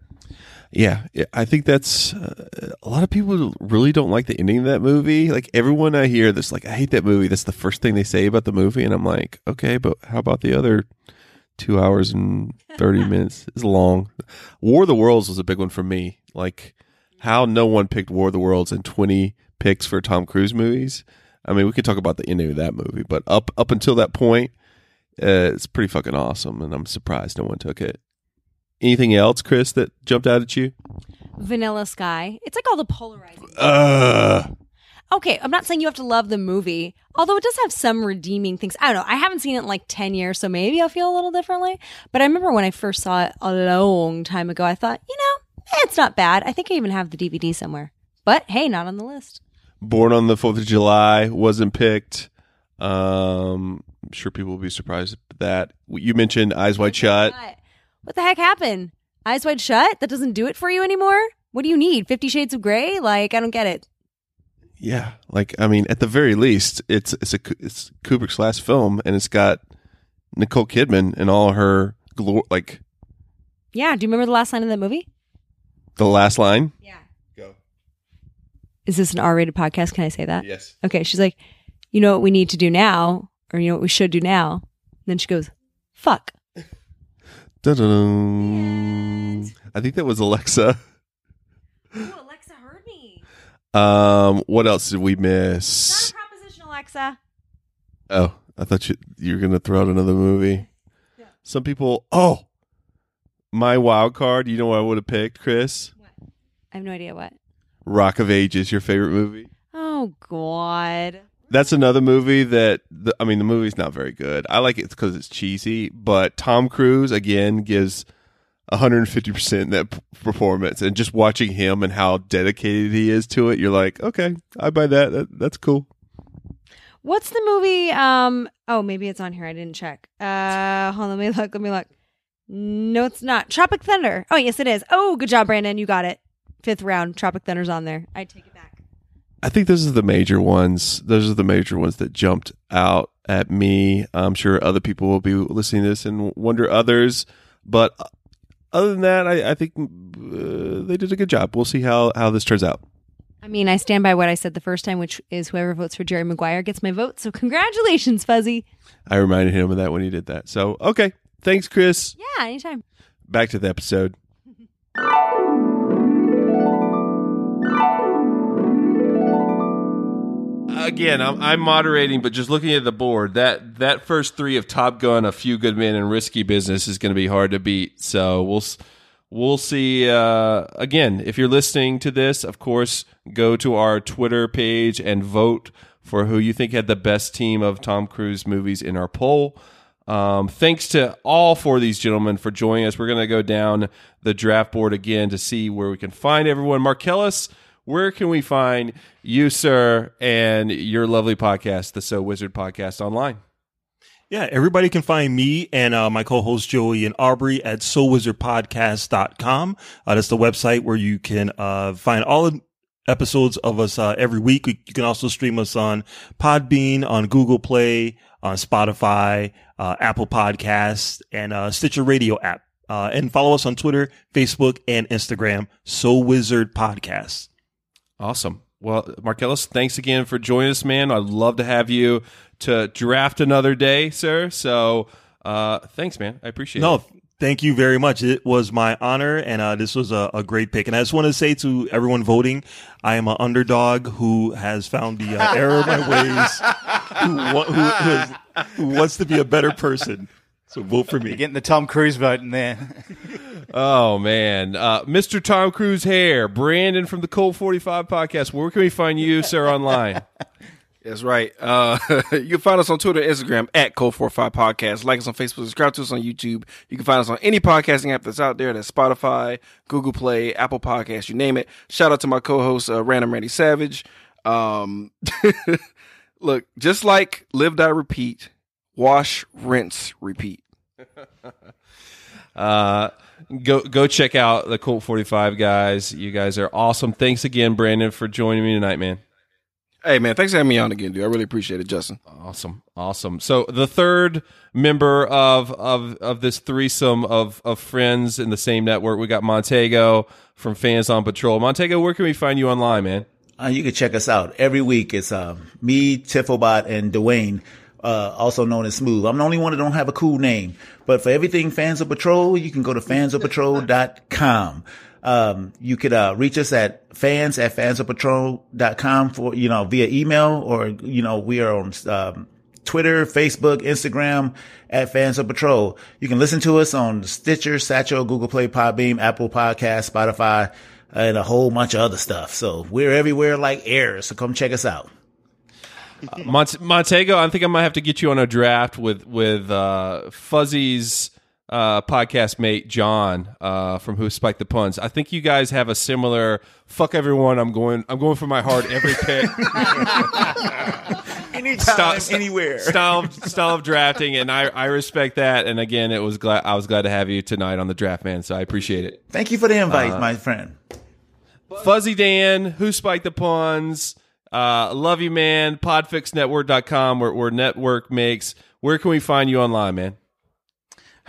Yeah, I think that's uh, a lot of people really don't like the ending of that movie. Like everyone I hear that's like, I hate that movie. That's the first thing they say about the movie, and I'm like, okay, but how about the other two hours and thirty <laughs> minutes? It's long. War of the Worlds was a big one for me. Like how no one picked War of the Worlds and 20 picks for Tom Cruise movies. I mean, we could talk about the ending of that movie, but up up until that point, uh, it's pretty fucking awesome, and I'm surprised no one took it. Anything else, Chris, that jumped out at you? Vanilla Sky. It's like all the polarizing. Uh, Okay, I'm not saying you have to love the movie, although it does have some redeeming things. I don't know. I haven't seen it in like 10 years, so maybe I'll feel a little differently. But I remember when I first saw it a long time ago, I thought, you know, eh, it's not bad. I think I even have the DVD somewhere. But hey, not on the list. Born on the Fourth of July wasn't picked. Um, I'm sure people will be surprised at that. You mentioned Eyes Wide Shut. What the heck happened? Eyes wide shut? That doesn't do it for you anymore? What do you need? Fifty Shades of Grey? Like, I don't get it. Yeah, like I mean, at the very least, it's it's a it's Kubrick's last film, and it's got Nicole Kidman and all her glory. Like Yeah, do you remember the last line of that movie? the last line. Yeah. Go. Is this an R rated podcast? Can I say that? Yes. Okay. She's like, you know what we need to do now, or you know what we should do now? And then she goes, fuck. <laughs> I think that was Alexa. Ooh, Alexa heard me. Um, what else did we miss? Proposition Alexa. Oh, I thought you you were gonna throw out another movie. Some people. Oh, my wild card. You know what I would have picked, Chris? I have no idea what. Rock of Ages, your favorite movie? Oh God. That's another movie that the, I mean, the movie's not very good. I like it because it's cheesy, but Tom Cruise again gives 150 percent in that p- performance, and just watching him and how dedicated he is to it, you're like, okay, I buy that. that that's cool. What's the movie? Um. Oh, maybe it's on here. I didn't check. Uh. Hold on. Let me look. Let me look. No, it's not. Tropic Thunder. Oh, yes, it is. Oh, good job, Brandon. You got it. Fifth round. Tropic Thunder's on there. I take it back. I think those are the major ones. Those are the major ones that jumped out at me. I'm sure other people will be listening to this and wonder others, but uh, other than that, I, I think uh, they did a good job. We'll see how how this turns out. I mean, I stand by what I said the first time, which is whoever votes for Jerry Maguire gets my vote. So congratulations, Fuzzy. I reminded him of that when he did that. So okay, thanks, Chris. Yeah, anytime. Back to the episode. <laughs> Again, I'm, I'm moderating, but just looking at the board, that that first three of Top Gun, A Few Good Men, and Risky Business is going to be hard to beat. So we'll we'll see. Uh, again, if you're listening to this, of course, go to our Twitter page and vote for who you think had the best team of Tom Cruise movies in our poll. Um, thanks to all four of these gentlemen for joining us. We're going to go down the draft board again to see where we can find everyone. Marcellus, where can we find you, sir, and your lovely podcast, the Soul Wizard Podcast, online? Yeah, everybody can find me and uh, my co-host Joey and Aubrey at soulwizardpodcast.com. Uh, that's the website where you can uh, find all episodes of us uh, every week. You can also stream us on Podbean, on Google Play, on Spotify, uh, Apple Podcasts, and uh, Stitcher Radio app. Uh, and follow us on Twitter, Facebook, and Instagram, Soul Wizard Podcast. Awesome. Well, Marcellus, thanks again for joining us, man. I'd love to have you to draft another day, sir. So, uh, thanks, man. I appreciate No, it. No, thank you very much. It was my honor, and uh, this was a, a great pick. And I just want to say to everyone voting, I am an underdog who has found the uh, error of my ways, who, who, who, is- who wants to be a better person. So vote for me. You're getting the Tom Cruise vote in there. <laughs> Oh man, uh, Mr. Tom Cruise hair, Brandon from the Colt Forty Five podcast. Where can we find you, sir, online? <laughs> That's right. Uh, <laughs> you can find us on Twitter Instagram at Code45 Podcast. Like us on Facebook. Subscribe to us on YouTube. You can find us on any podcasting app that's out there. That's Spotify, Google Play, Apple Podcasts, you name it. Shout out to my co-host, uh, Random Randy Savage. Um, look, just like Live, Die, Repeat, wash, rinse, repeat. <laughs> Uh, go go check out the Colt Forty Five guys. You guys are awesome. Thanks again, Brandon, for joining me tonight, man. Hey, man, thanks for having me on again, dude. I really appreciate it, Justin. Awesome, awesome. So the third member of of of this threesome of of friends in the same network, we got Montego from Fans on Patrol. Montego, where can we find you online, man? Uh, you can check us out every week. It's uh, me, Tiffobot, and Dwayne, uh, also known as Smooth. I'm the only one that don't have a cool name. But for everything Fans on Patrol, you can go to fansofpatrol.com. Um, you could uh, reach us at fans at fansofpatrol.com for, you know, via email or, you know, we are on um, Twitter, Facebook, Instagram at Fans on Patrol. You can listen to us on Stitcher, Satchel, Google Play, Podbean, Apple Podcast, Spotify, and a whole bunch of other stuff. So we're everywhere like air. So come check us out. Mont- Montego, I think I might have to get you on a draft with with uh, Fuzzy's uh, podcast mate John uh, from Who Spiked the Puns. I think you guys have a similar "fuck everyone." I'm going. I'm going for my heart every pick. <laughs> Anytime, anywhere. style of, style of drafting, and I, I respect that. And again, it was glad I was glad to have you tonight on the draft, man. So I appreciate it. Thank you for the invite, Uh, my friend. Fuzzy Dan, Who Spiked the Puns, uh, Love You Man, Podfixnetwork.com, where, where network makes. Where can we find you online, man?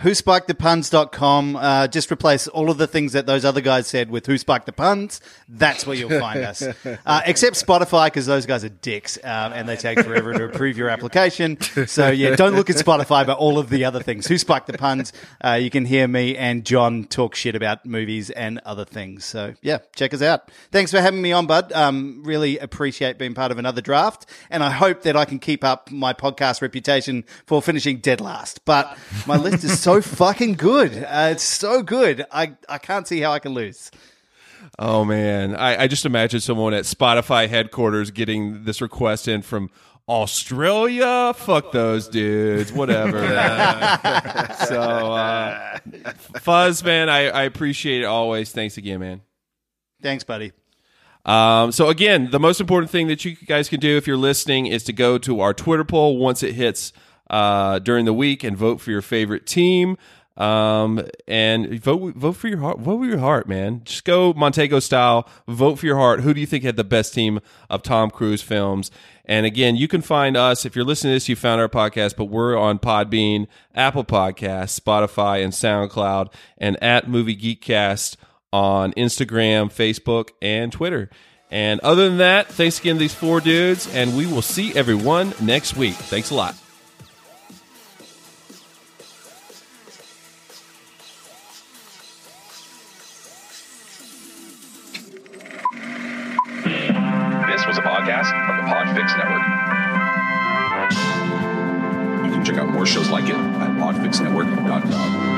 whospikethepuns.com. Uh, just replace all of the things that those other guys said with Who Spiked the Puns. That's where you'll find us. <laughs> Uh, except Spotify, because those guys are dicks um, and they take forever to approve your application. So, yeah, don't look at Spotify, but all of the other things. Who Spiked the Puns? Uh, you can hear me and John talk shit about movies and other things. So, yeah, check us out. Thanks for having me on, bud. Um, really appreciate being part of another draft. And I hope that I can keep up my podcast reputation for finishing dead last. But my list is so fucking good. Uh, it's so good. I, I can't see how I can lose. Oh man, I, I just imagine someone at Spotify headquarters getting this request in from Australia. Fuck those dudes. Whatever. <laughs> so, uh, Fuzz, man, I, I appreciate it always. Thanks again, man. Thanks, buddy. Um, so again, the most important thing that you guys can do if you're listening is to go to our Twitter poll once it hits uh, during the week and vote for your favorite team. Um, and vote vote for your heart. Vote for your heart, man. Just go Montego style. Vote for your heart. Who do you think had the best team of Tom Cruise films? And again, you can find us if you're listening to this. You found our podcast, but we're on Podbean, Apple Podcasts, Spotify, and SoundCloud, and at Movie Geekcast on Instagram, Facebook, and Twitter. And other than that, thanks again to these four dudes, and we will see everyone next week. Thanks a lot. Podcast from the Podfix Network. You can check out more shows like it at podfixnetwork.com.